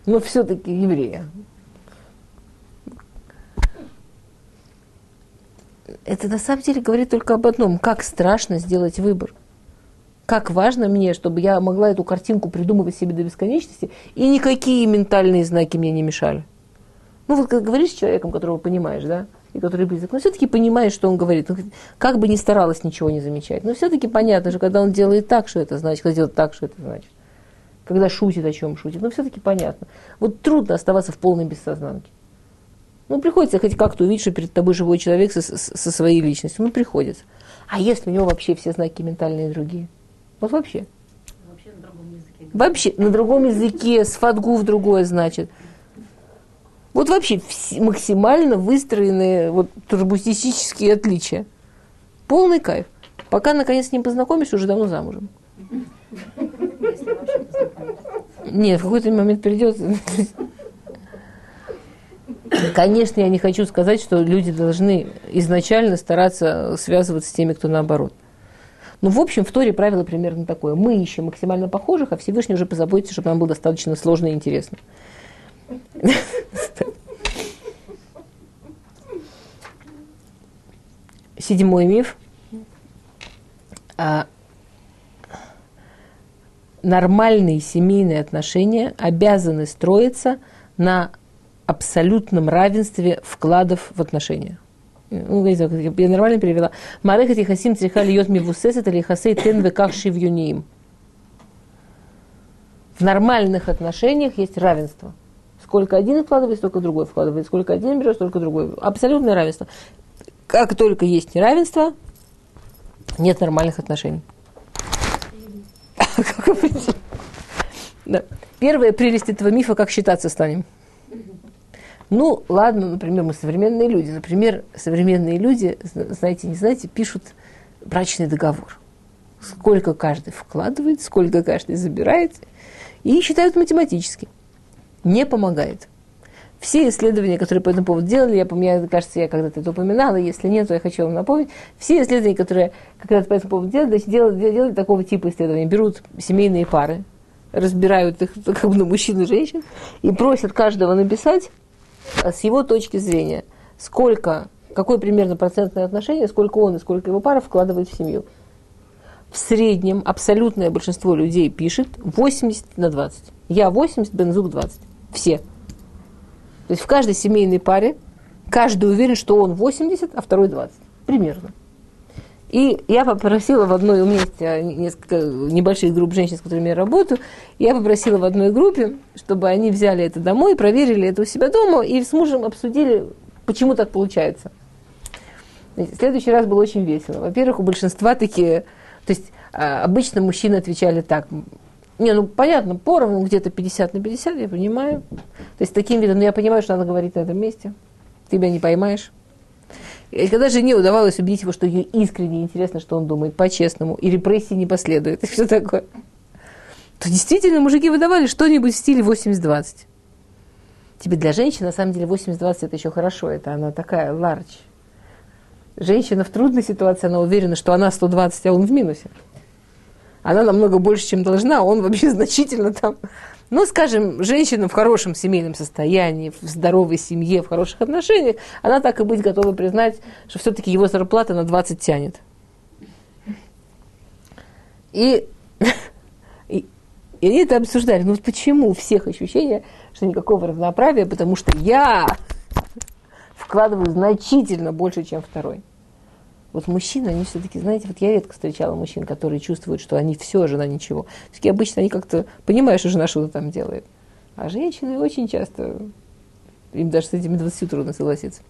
Но все-таки еврея. Это на самом деле говорит только об одном. Как страшно сделать выбор. Как важно мне, чтобы я могла эту картинку придумывать себе до бесконечности, и никакие ментальные знаки мне не мешали. Ну, вот как говоришь с человеком, которого понимаешь, да, и который близок, но все-таки понимаешь, что он говорит. Ну, как бы ни старалась ничего не замечать. Но все-таки понятно же, когда он делает так, что это значит, когда делает так, что это значит. Когда шутит, о чем шутит. Но все-таки понятно. Вот трудно оставаться в полной бессознанке. Ну, приходится хоть как-то увидеть, что перед тобой живой человек со, со своей личностью. Ну, приходится. А если у него вообще все знаки ментальные другие? Вот вообще. Вообще на другом языке. Вообще, на другом языке, с фатгу в другое, значит. Вот вообще максимально выстроенные вот, турбустические отличия. Полный кайф. Пока наконец с ним познакомишься, уже давно замужем. Нет, в какой-то момент придется. Конечно, я не хочу сказать, что люди должны изначально стараться связываться с теми, кто наоборот. Но, в общем, в Торе правило примерно такое. Мы ищем максимально похожих, а Всевышний уже позаботится, чтобы нам было достаточно сложно и интересно. Седьмой миф. А, нормальные семейные отношения обязаны строиться на абсолютном равенстве вкладов в отношения. Ну, я нормально перевела. Марехат Яхасим цриха льет мивусесет или хасей тен веках шивюниим. В нормальных отношениях есть равенство. Сколько один вкладывает, столько другой вкладывает. Сколько один берет, столько другой. Абсолютное равенство. Как только есть неравенство, нет нормальных отношений. <laughs> Первая прелесть этого мифа, как считаться станем. Ну, ладно, например, мы современные люди. Например, современные люди, знаете, не знаете, пишут брачный договор. Сколько каждый вкладывает, сколько каждый забирает. И считают математически. Не помогает. Все исследования, которые по этому поводу делали, я, мне кажется, я когда-то это упоминала, если нет, то я хочу вам напомнить, все исследования, которые когда-то по этому поводу делали, делали, делали такого типа исследования. Берут семейные пары, разбирают их как бы на мужчин и женщин и просят каждого написать с его точки зрения, сколько, какое примерно процентное отношение, сколько он и сколько его пара вкладывает в семью. В среднем абсолютное большинство людей пишет 80 на 20. Я 80, Бензук 20. Все. То есть в каждой семейной паре каждый уверен, что он 80, а второй 20. Примерно. И я попросила в одной, у меня есть а, несколько небольших групп женщин, с которыми я работаю, я попросила в одной группе, чтобы они взяли это домой, проверили это у себя дома и с мужем обсудили, почему так получается. В следующий раз было очень весело. Во-первых, у большинства такие, то есть а, обычно мужчины отвечали так, не, ну понятно, поровну где-то 50 на 50, я понимаю. То есть таким видом, но я понимаю, что надо говорить на этом месте. Ты меня не поймаешь. И когда жене удавалось убедить его, что ей искренне интересно, что он думает, по-честному, и репрессии не последует, и все такое, то действительно мужики выдавали что-нибудь в стиле 80-20. Тебе для женщины, на самом деле, 80-20 это еще хорошо, это она такая ларч. Женщина в трудной ситуации, она уверена, что она 120, а он в минусе она намного больше, чем должна, а он вообще <laughs> значительно там. Ну, скажем, женщина в хорошем семейном состоянии, в здоровой семье, в хороших отношениях, она так и быть готова признать, что все-таки его зарплата на 20 тянет. И, <laughs> и, и они это обсуждали. Ну, почему у всех ощущение, что никакого равноправия, потому что я <laughs> вкладываю значительно больше, чем второй. Вот мужчины, они все-таки, знаете, вот я редко встречала мужчин, которые чувствуют, что они все, жена ничего. Все-таки обычно они как-то понимают, что жена что-то там делает. А женщины очень часто, им даже с этими 20 трудно согласиться.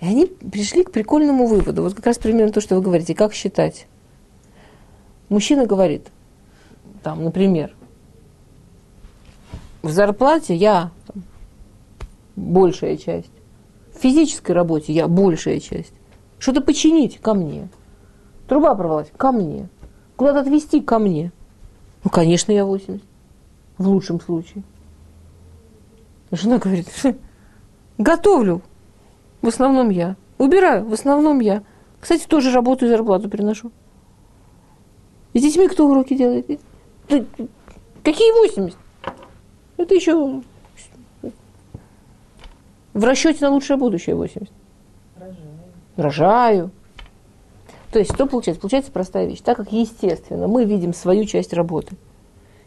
И они пришли к прикольному выводу. Вот как раз примерно то, что вы говорите. Как считать? Мужчина говорит, там, например, в зарплате я там, большая часть. В физической работе я большая часть. Что-то починить ко мне. Труба порвалась ко мне. Куда-то отвезти ко мне. Ну, конечно, я 80. В лучшем случае. Жена говорит, готовлю. В основном я. Убираю. В основном я. Кстати, тоже работаю зарплату приношу. И с детьми кто уроки делает? Какие 80? Это еще в расчете на лучшее будущее 80 рожаю. То есть что получается? Получается простая вещь. Так как, естественно, мы видим свою часть работы.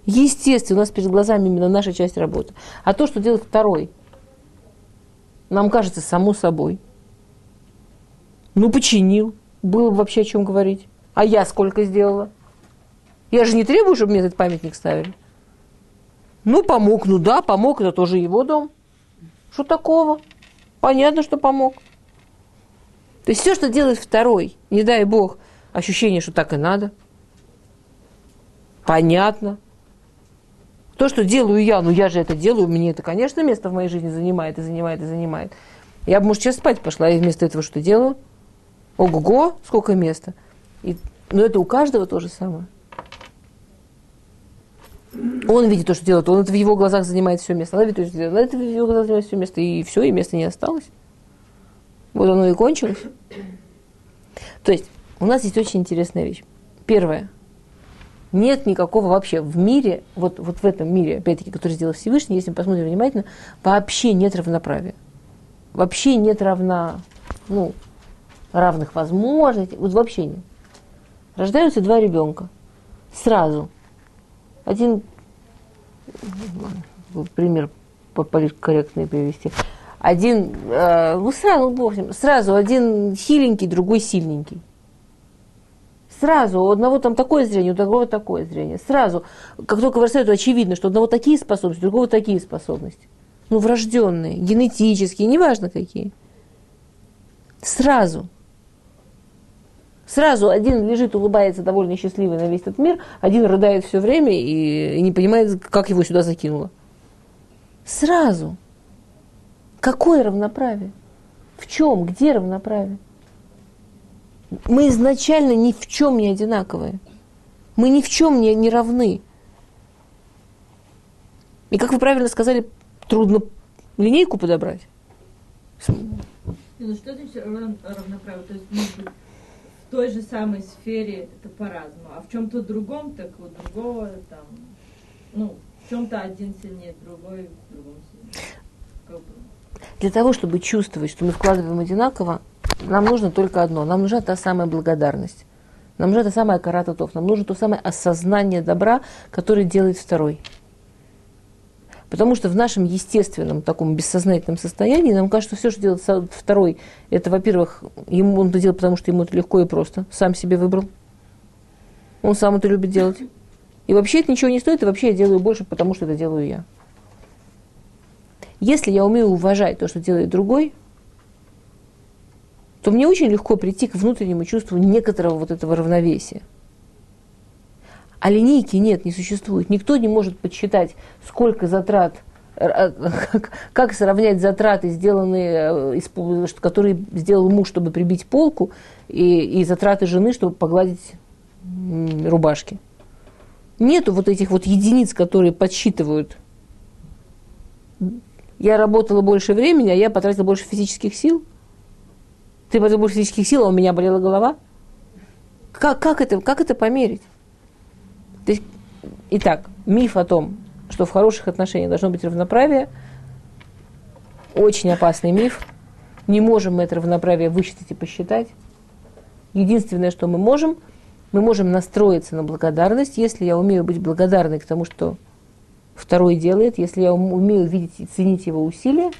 Естественно, у нас перед глазами именно наша часть работы. А то, что делает второй, нам кажется само собой. Ну, починил. Было бы вообще о чем говорить. А я сколько сделала? Я же не требую, чтобы мне этот памятник ставили. Ну, помог, ну да, помог, это тоже его дом. Что такого? Понятно, что помог. То есть все, что делает второй, не дай бог, ощущение, что так и надо. Понятно. То, что делаю я, ну я же это делаю, мне это, конечно, место в моей жизни занимает и занимает и занимает. Я бы, может, сейчас спать пошла, и вместо этого что делаю? Ого-го, сколько места. И, но это у каждого то же самое. Он видит то, что делает, он это в его глазах занимает все место. Она видит то, что делает, она это в его глазах занимает все место. И все, и места не осталось. Вот оно и кончилось. То есть у нас есть очень интересная вещь. Первое. Нет никакого вообще в мире, вот, вот в этом мире, опять-таки, который сделал Всевышний, если мы посмотрим внимательно, вообще нет равноправия. Вообще нет равна, ну, равных возможностей. Вот вообще нет. Рождаются два ребенка. Сразу. Один, пример политкорректный привести один, э, ну сразу, в общем, сразу один хиленький, другой сильненький. Сразу у одного там такое зрение, у другого такое зрение. Сразу, как только вырастает, то очевидно, что у одного такие способности, у другого такие способности. Ну, врожденные, генетические, неважно какие. Сразу. Сразу один лежит, улыбается, довольно счастливый на весь этот мир, один рыдает все время и, и не понимает, как его сюда закинуло. Сразу. Какое равноправие? В чем? Где равноправие? Мы изначально ни в чем не одинаковые. Мы ни в чем не, не равны. И как вы правильно сказали, трудно линейку подобрать. Ну что значит равноправие? То есть, в той же самой сфере это по-разному, а в чем-то другом, так у другого там ну, в чем-то один сильнее, другой в другом сильнее. Для того, чтобы чувствовать, что мы вкладываем одинаково, нам нужно только одно. Нам нужна та самая благодарность. Нам нужна та самая карататов. Нам нужно то самое осознание добра, которое делает второй. Потому что в нашем естественном, таком бессознательном состоянии нам кажется, что все, что делает второй, это, во-первых, ему он это делает, потому что ему это легко и просто, сам себе выбрал. Он сам это любит делать. И вообще это ничего не стоит, и вообще я делаю больше, потому что это делаю я. Если я умею уважать то, что делает другой, то мне очень легко прийти к внутреннему чувству некоторого вот этого равновесия. А линейки нет, не существует. Никто не может подсчитать, сколько затрат, э, как- как сравнять затраты, сделанные, э, которые сделал муж, чтобы прибить полку, и, и затраты жены, чтобы погладить рубашки. Нету вот этих вот единиц, которые подсчитывают. Я работала больше времени, а я потратила больше физических сил. Ты потратил больше физических сил, а у меня болела голова. Как, как, это, как это померить? То есть, итак, миф о том, что в хороших отношениях должно быть равноправие, очень опасный миф. Не можем мы это равноправие высчитать и посчитать. Единственное, что мы можем, мы можем настроиться на благодарность, если я умею быть благодарной к тому, что второй делает, если я ум- умею видеть и ценить его усилия,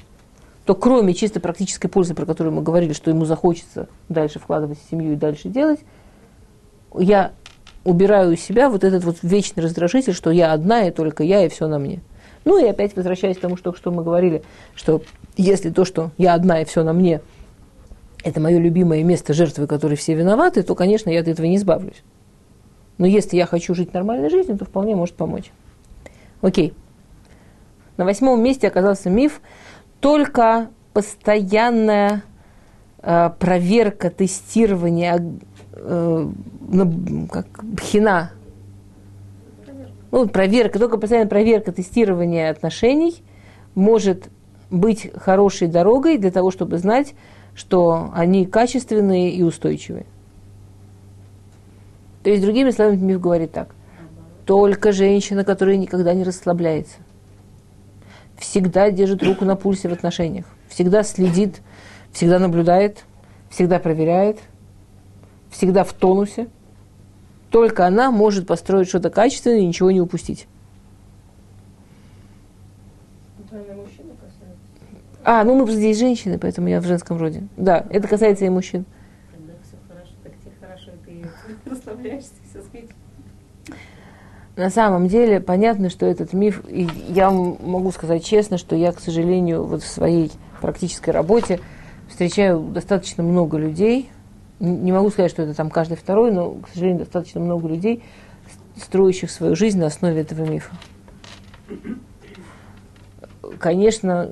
то кроме чисто практической пользы, про которую мы говорили, что ему захочется дальше вкладывать в семью и дальше делать, я убираю из себя вот этот вот вечный раздражитель, что я одна и только я, и все на мне. Ну и опять возвращаясь к тому, что, что мы говорили, что если то, что я одна и все на мне, это мое любимое место жертвы, которой все виноваты, то, конечно, я от этого не избавлюсь. Но если я хочу жить нормальной жизнью, то вполне может помочь. Окей. На восьмом месте оказался миф только постоянная э, проверка, тестирование, э, на- как бхина, ну, проверка, только постоянная проверка, тестирование отношений может быть хорошей дорогой для того, чтобы знать, что они качественные и устойчивые. То есть, другими словами, миф говорит так. Только женщина, которая никогда не расслабляется, всегда держит руку на пульсе в отношениях, всегда следит, всегда наблюдает, всегда проверяет, всегда в тонусе. Только она может построить что-то качественное и ничего не упустить. А, ну мы здесь женщины, поэтому я в женском роде. Да, это касается и мужчин. Когда все хорошо, так тебе хорошо, и ты <laughs> расслабляешься. На самом деле понятно, что этот миф, и я могу сказать честно, что я, к сожалению, вот в своей практической работе встречаю достаточно много людей, не могу сказать, что это там каждый второй, но, к сожалению, достаточно много людей, строящих свою жизнь на основе этого мифа. Конечно,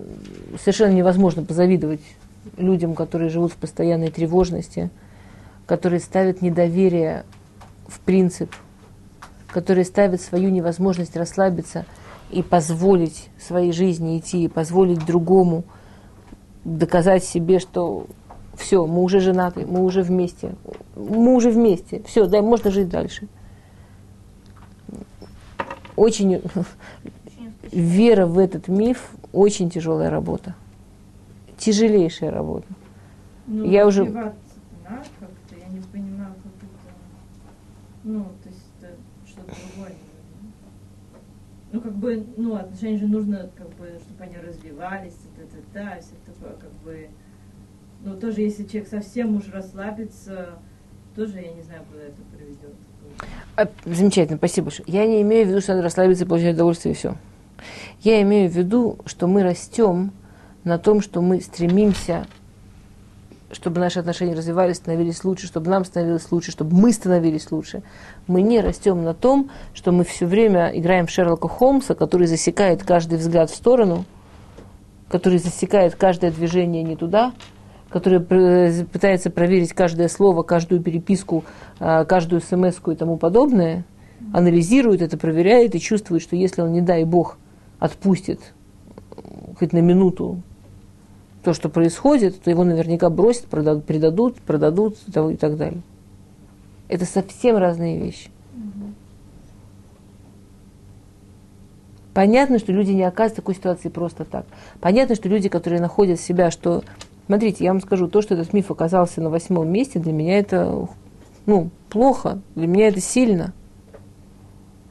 совершенно невозможно позавидовать людям, которые живут в постоянной тревожности, которые ставят недоверие в принцип, которые ставят свою невозможность расслабиться и позволить своей жизни идти, и позволить другому доказать себе, что все, мы уже женаты, мы уже вместе, мы уже вместе, все, да, можно жить дальше. Очень вера в этот миф очень тяжелая работа, тяжелейшая работа. Ну, Я уже- как-то, я не понимаю, как это... Ну, то есть это что-то другое. Ну, как бы, ну, отношения же нужно, как бы, чтобы они развивались, это, это, да, все такое, как бы... Ну, тоже, если человек совсем уж расслабится, тоже я не знаю, куда это приведет. А, Замечательно, спасибо большое. Я не имею в виду, что надо расслабиться и получать удовольствие и все. Я имею в виду, что мы растем на том, что мы стремимся, чтобы наши отношения развивались, становились лучше, чтобы нам становилось лучше, чтобы мы становились лучше. Мы не растем на том, что мы все время играем в Шерлока Холмса, который засекает каждый взгляд в сторону, который засекает каждое движение не туда, который пр- пытается проверить каждое слово, каждую переписку, а, каждую смс и тому подобное, анализирует это, проверяет и чувствует, что если он, не дай бог, отпустит хоть на минуту то, что происходит, то его наверняка бросят, продадут, предадут, продадут и так далее. Это совсем разные вещи. Понятно, что люди не оказываются в такой ситуации просто так. Понятно, что люди, которые находят себя, что... Смотрите, я вам скажу, то, что этот миф оказался на восьмом месте, для меня это ну, плохо, для меня это сильно.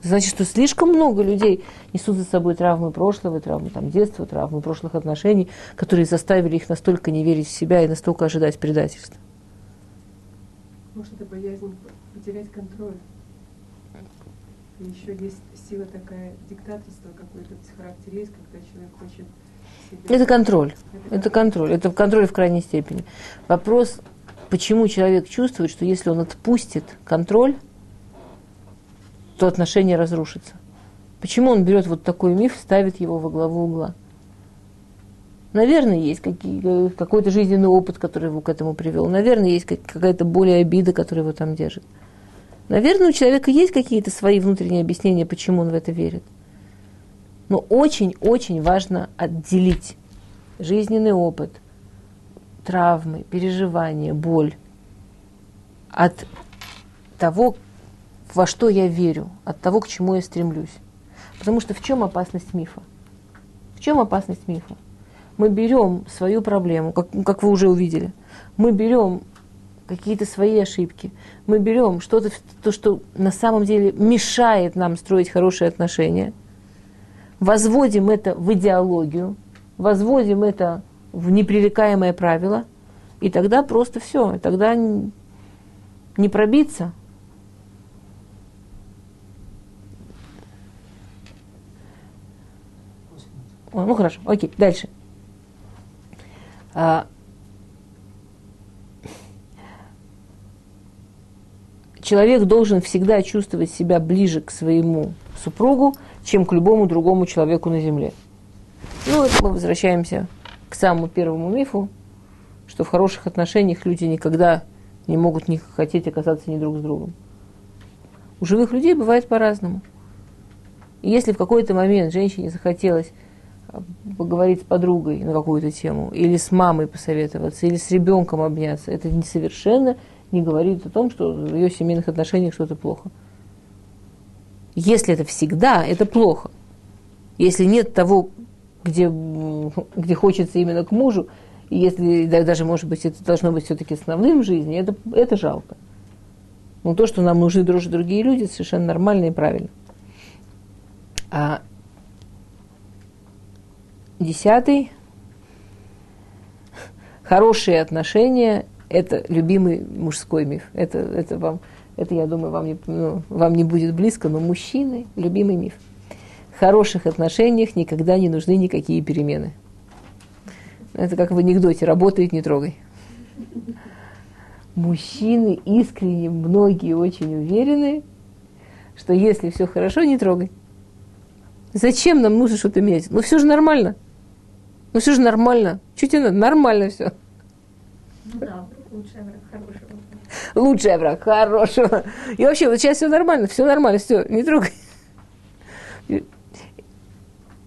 Значит, что слишком много людей несут за собой травмы прошлого, травмы там, детства, травмы прошлых отношений, которые заставили их настолько не верить в себя и настолько ожидать предательства. Может, это боязнь потерять контроль. И еще есть сила такая, диктаторство какое-то в характере есть, когда человек хочет себя... Это контроль. Это контроль. Это контроль в крайней степени. Вопрос, почему человек чувствует, что если он отпустит контроль, то отношение разрушится. Почему он берет вот такой миф, ставит его во главу угла? Наверное, есть какие, какой-то жизненный опыт, который его к этому привел. Наверное, есть какая-то более обида, которая его там держит. Наверное, у человека есть какие-то свои внутренние объяснения, почему он в это верит. Но очень-очень важно отделить жизненный опыт, травмы, переживания, боль от того, во что я верю, от того, к чему я стремлюсь. Потому что в чем опасность мифа? В чем опасность мифа? Мы берем свою проблему, как, как вы уже увидели, мы берем какие-то свои ошибки, мы берем что-то, то, что на самом деле мешает нам строить хорошие отношения, возводим это в идеологию, возводим это в непререкаемое правило, и тогда просто все, тогда не пробиться – ну хорошо, окей, дальше. А, человек должен всегда чувствовать себя ближе к своему супругу, чем к любому другому человеку на земле. Ну, это мы возвращаемся к самому первому мифу, что в хороших отношениях люди никогда не могут не хотеть оказаться ни друг с другом. У живых людей бывает по-разному. И если в какой-то момент женщине захотелось поговорить с подругой на какую-то тему, или с мамой посоветоваться, или с ребенком обняться, это не совершенно не говорит о том, что в ее семейных отношениях что-то плохо. Если это всегда, это плохо. Если нет того, где, где хочется именно к мужу, если даже, может быть, это должно быть все-таки основным в жизни, это, это жалко. Но то, что нам нужны дружить другие люди, совершенно нормально и правильно. А Десятый. Хорошие отношения – это любимый мужской миф. Это, это вам, это, я думаю, вам не, ну, вам не будет близко, но мужчины – любимый миф. В хороших отношениях никогда не нужны никакие перемены. Это как в анекдоте «работает, не трогай». Мужчины искренне, многие очень уверены, что если все хорошо, не трогай. Зачем нам нужно что-то менять? Ну все же нормально. Ну все же нормально. Тебе надо? Нормально все. Ну да, лучший враг хорошего. Лучший враг хорошего. И вообще, вот сейчас все нормально, все нормально, все, не трогай.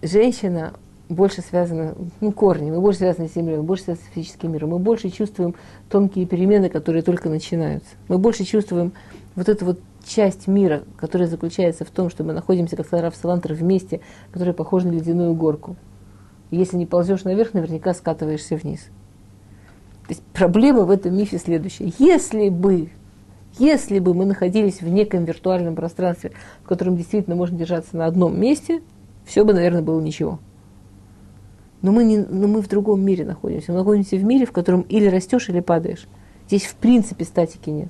Женщина больше связана, ну, корни, мы больше связаны с землей, мы больше связаны с физическим миром, мы больше чувствуем тонкие перемены, которые только начинаются. Мы больше чувствуем вот эту вот часть мира, которая заключается в том, что мы находимся, как сказал Раф Салантер, вместе, которая похожа на ледяную горку. Если не ползешь наверх, наверняка скатываешься вниз. То есть проблема в этом мифе следующая. Если бы, если бы мы находились в неком виртуальном пространстве, в котором действительно можно держаться на одном месте, все бы, наверное, было ничего. Но мы, не, но мы в другом мире находимся. Мы находимся в мире, в котором или растешь, или падаешь. Здесь в принципе статики нет.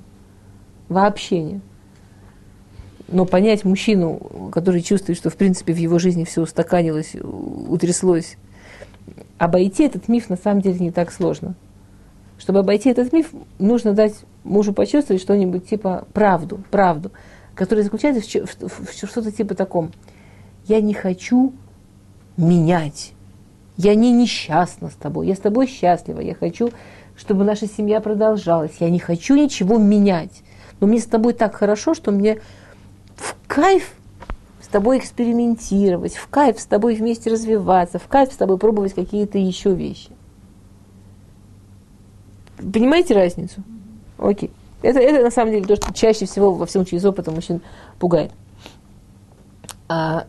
Вообще нет. Но понять мужчину, который чувствует, что в принципе в его жизни все устаканилось, утряслось, обойти этот миф на самом деле не так сложно. Чтобы обойти этот миф, нужно дать мужу почувствовать что-нибудь типа правду, правду, которая заключается в, в, в что-то типа таком. Я не хочу менять. Я не несчастна с тобой. Я с тобой счастлива. Я хочу, чтобы наша семья продолжалась. Я не хочу ничего менять. Но мне с тобой так хорошо, что мне в кайф с тобой экспериментировать, в кайф с тобой вместе развиваться, в кайф с тобой пробовать какие-то еще вещи. Понимаете разницу? Окей. Это, это на самом деле то, что чаще всего во всем через опыт мужчин пугает. А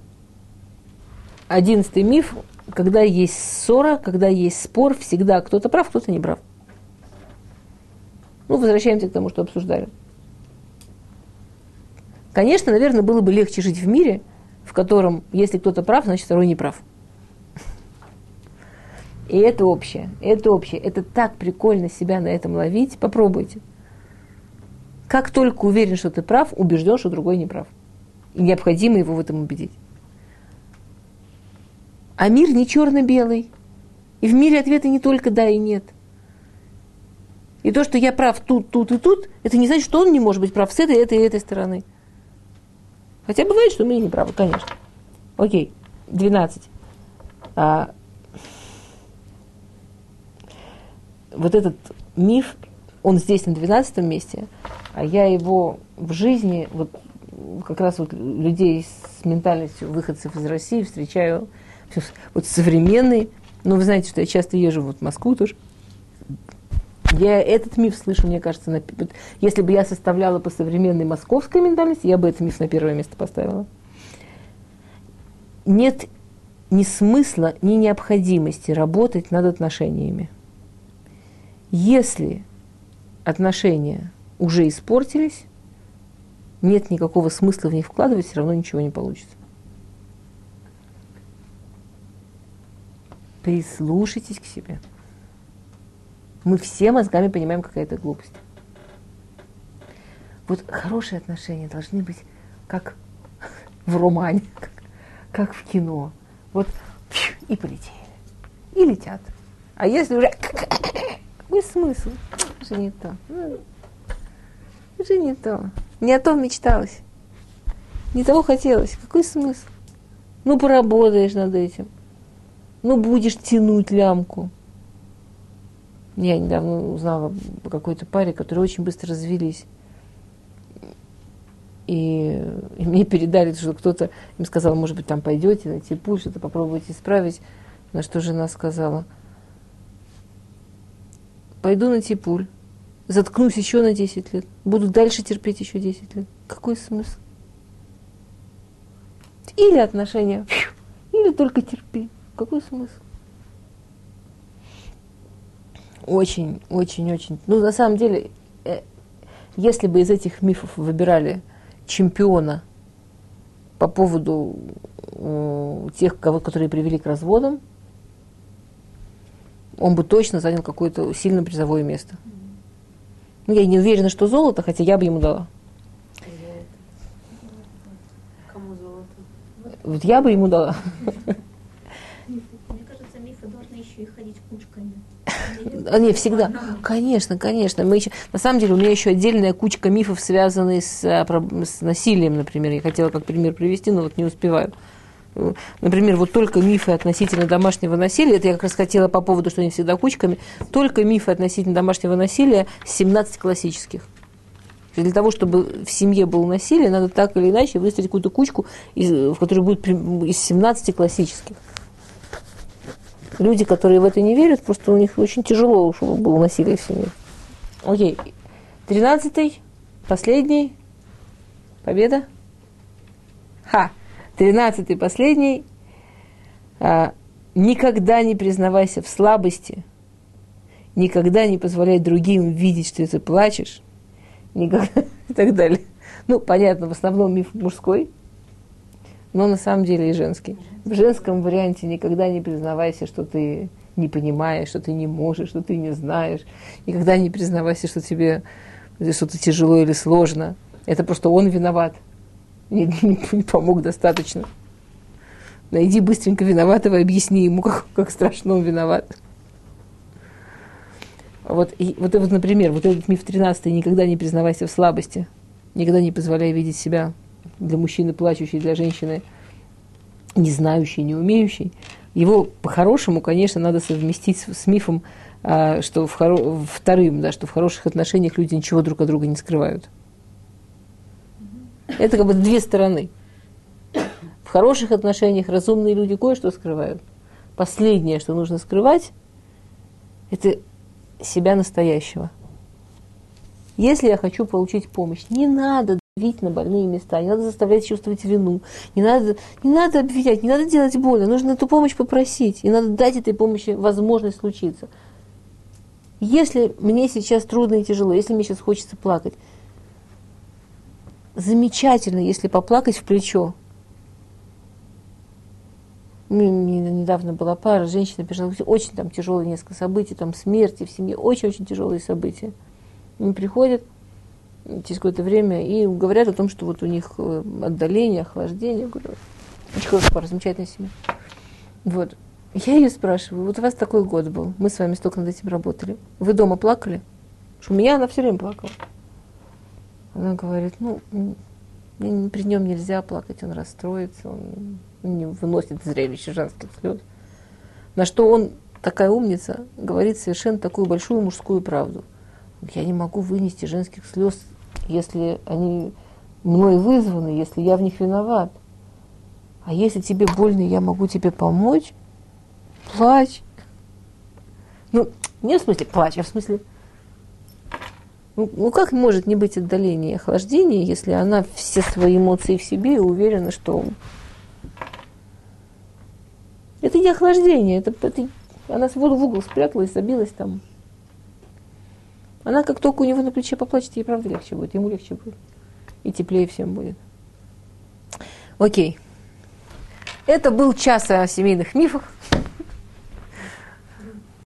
Одиннадцатый миф. Когда есть ссора, когда есть спор, всегда кто-то прав, кто-то не прав. Ну, возвращаемся к тому, что обсуждали. Конечно, наверное, было бы легче жить в мире, в котором, если кто-то прав, значит второй не прав. И это общее, это общее. Это так прикольно себя на этом ловить. Попробуйте. Как только уверен, что ты прав, убежден, что другой не прав. И необходимо его в этом убедить. А мир не черно-белый. И в мире ответы не только да и нет. И то, что я прав тут, тут и тут, это не значит, что он не может быть прав с этой, этой и этой стороны. Хотя бывает, что мы и не правы, конечно. Окей, 12. А, вот этот миф, он здесь на 12 месте, а я его в жизни, вот как раз вот людей с ментальностью выходцев из России встречаю <laughs> вот современный, но вы знаете, что я часто езжу вот в Москву тоже. Я этот миф слышу, мне кажется, на, если бы я составляла по современной московской ментальности, я бы этот миф на первое место поставила. Нет ни смысла, ни необходимости работать над отношениями. Если отношения уже испортились, нет никакого смысла в них вкладывать, все равно ничего не получится. Прислушайтесь к себе. Мы все мозгами понимаем, какая это глупость. Вот хорошие отношения должны быть как в романе, как, <laughs> как в кино. Вот и полетели. И летят. А если уже... <coughs> Какой смысл? <sniffs> Это же не то. Это не то. Не о том мечталось. Не того хотелось. Какой смысл? Ну, поработаешь над этим. Ну, будешь тянуть лямку. Я недавно узнала о какой-то паре, которые очень быстро развелись. И, и мне передали, что кто-то им сказал, может быть, там пойдете найти пуль, что-то попробуйте исправить. На что жена сказала, пойду на типуль, заткнусь еще на 10 лет, буду дальше терпеть еще 10 лет. Какой смысл? Или отношения, или только терпи. Какой смысл? Очень, очень, очень. Ну, на самом деле, э, если бы из этих мифов выбирали чемпиона по поводу э, тех, кого, которые привели к разводам, он бы точно занял какое-то сильно призовое место. Ну, я не уверена, что золото, хотя я бы ему дала. Кому золото? Вот я бы ему дала. <laughs> Мне кажется, мифы должны еще и ходить кучками. А, Не, всегда. Конечно, конечно. Мы еще, на самом деле, у меня еще отдельная кучка мифов, связанных с, а, с насилием, например. Я хотела как пример привести, но вот не успеваю. Например, вот только мифы относительно домашнего насилия, это я как раз хотела по поводу, что они всегда кучками, только мифы относительно домашнего насилия 17 классических. Для того, чтобы в семье было насилие, надо так или иначе выстроить какую-то кучку, из, в которой будет из 17 классических. Люди, которые в это не верят, просто у них очень тяжело, чтобы было насилие в семье. Окей. Тринадцатый, последний. Победа. Ха. Тринадцатый, последний. А, никогда не признавайся в слабости. Никогда не позволяй другим видеть, что ты плачешь. Никогда <laughs> и так далее. Ну, понятно, в основном миф мужской, но на самом деле и женский. В женском варианте никогда не признавайся, что ты не понимаешь, что ты не можешь, что ты не знаешь. Никогда не признавайся, что тебе что-то тяжело или сложно. Это просто он виноват. Не, не- не помог достаточно. Найди быстренько виноватого и объясни ему, как, как страшно он виноват. Вот, и, вот, вот, например, вот этот миф 13 никогда не признавайся в слабости, никогда не позволяй видеть себя для мужчины плачущей, для женщины не знающей, не умеющей. Его по-хорошему, конечно, надо совместить с, с мифом, а, что в хоро- вторым, да, что в хороших отношениях люди ничего друг от друга не скрывают. Это как бы две стороны. В хороших отношениях разумные люди кое-что скрывают. Последнее, что нужно скрывать, это себя настоящего. Если я хочу получить помощь, не надо давить на больные места, не надо заставлять чувствовать вину, не надо, не надо обвинять, не надо делать больно, нужно эту помощь попросить, и надо дать этой помощи возможность случиться. Если мне сейчас трудно и тяжело, если мне сейчас хочется плакать, замечательно, если поплакать в плечо. Мне недавно была пара, женщина пережила очень там тяжелые несколько событий, там смерти в семье, очень-очень тяжелые события. Они приходят через какое-то время и говорят о том, что вот у них э, отдаление, охлаждение. говорю, очень хорошая пара, замечательная семья. Вот. Я ее спрашиваю, вот у вас такой год был, мы с вами столько над этим работали. Вы дома плакали? Что у меня она все время плакала. Она говорит, ну, при нем нельзя плакать, он расстроится, он не выносит зрелище женских слез. На что он, такая умница, говорит совершенно такую большую мужскую правду. Я не могу вынести женских слез, если они мной вызваны, если я в них виноват. А если тебе больно, я могу тебе помочь, плачь. Ну, не в смысле плачь, а в смысле ну, ну как может не быть отдаления и охлаждения, если она все свои эмоции в себе и уверена, что это не охлаждение, это, это она в угол спряталась, забилась там. Она как только у него на плече поплачет, ей правда легче будет, ему легче будет. И теплее всем будет. Окей. Это был час о семейных мифах.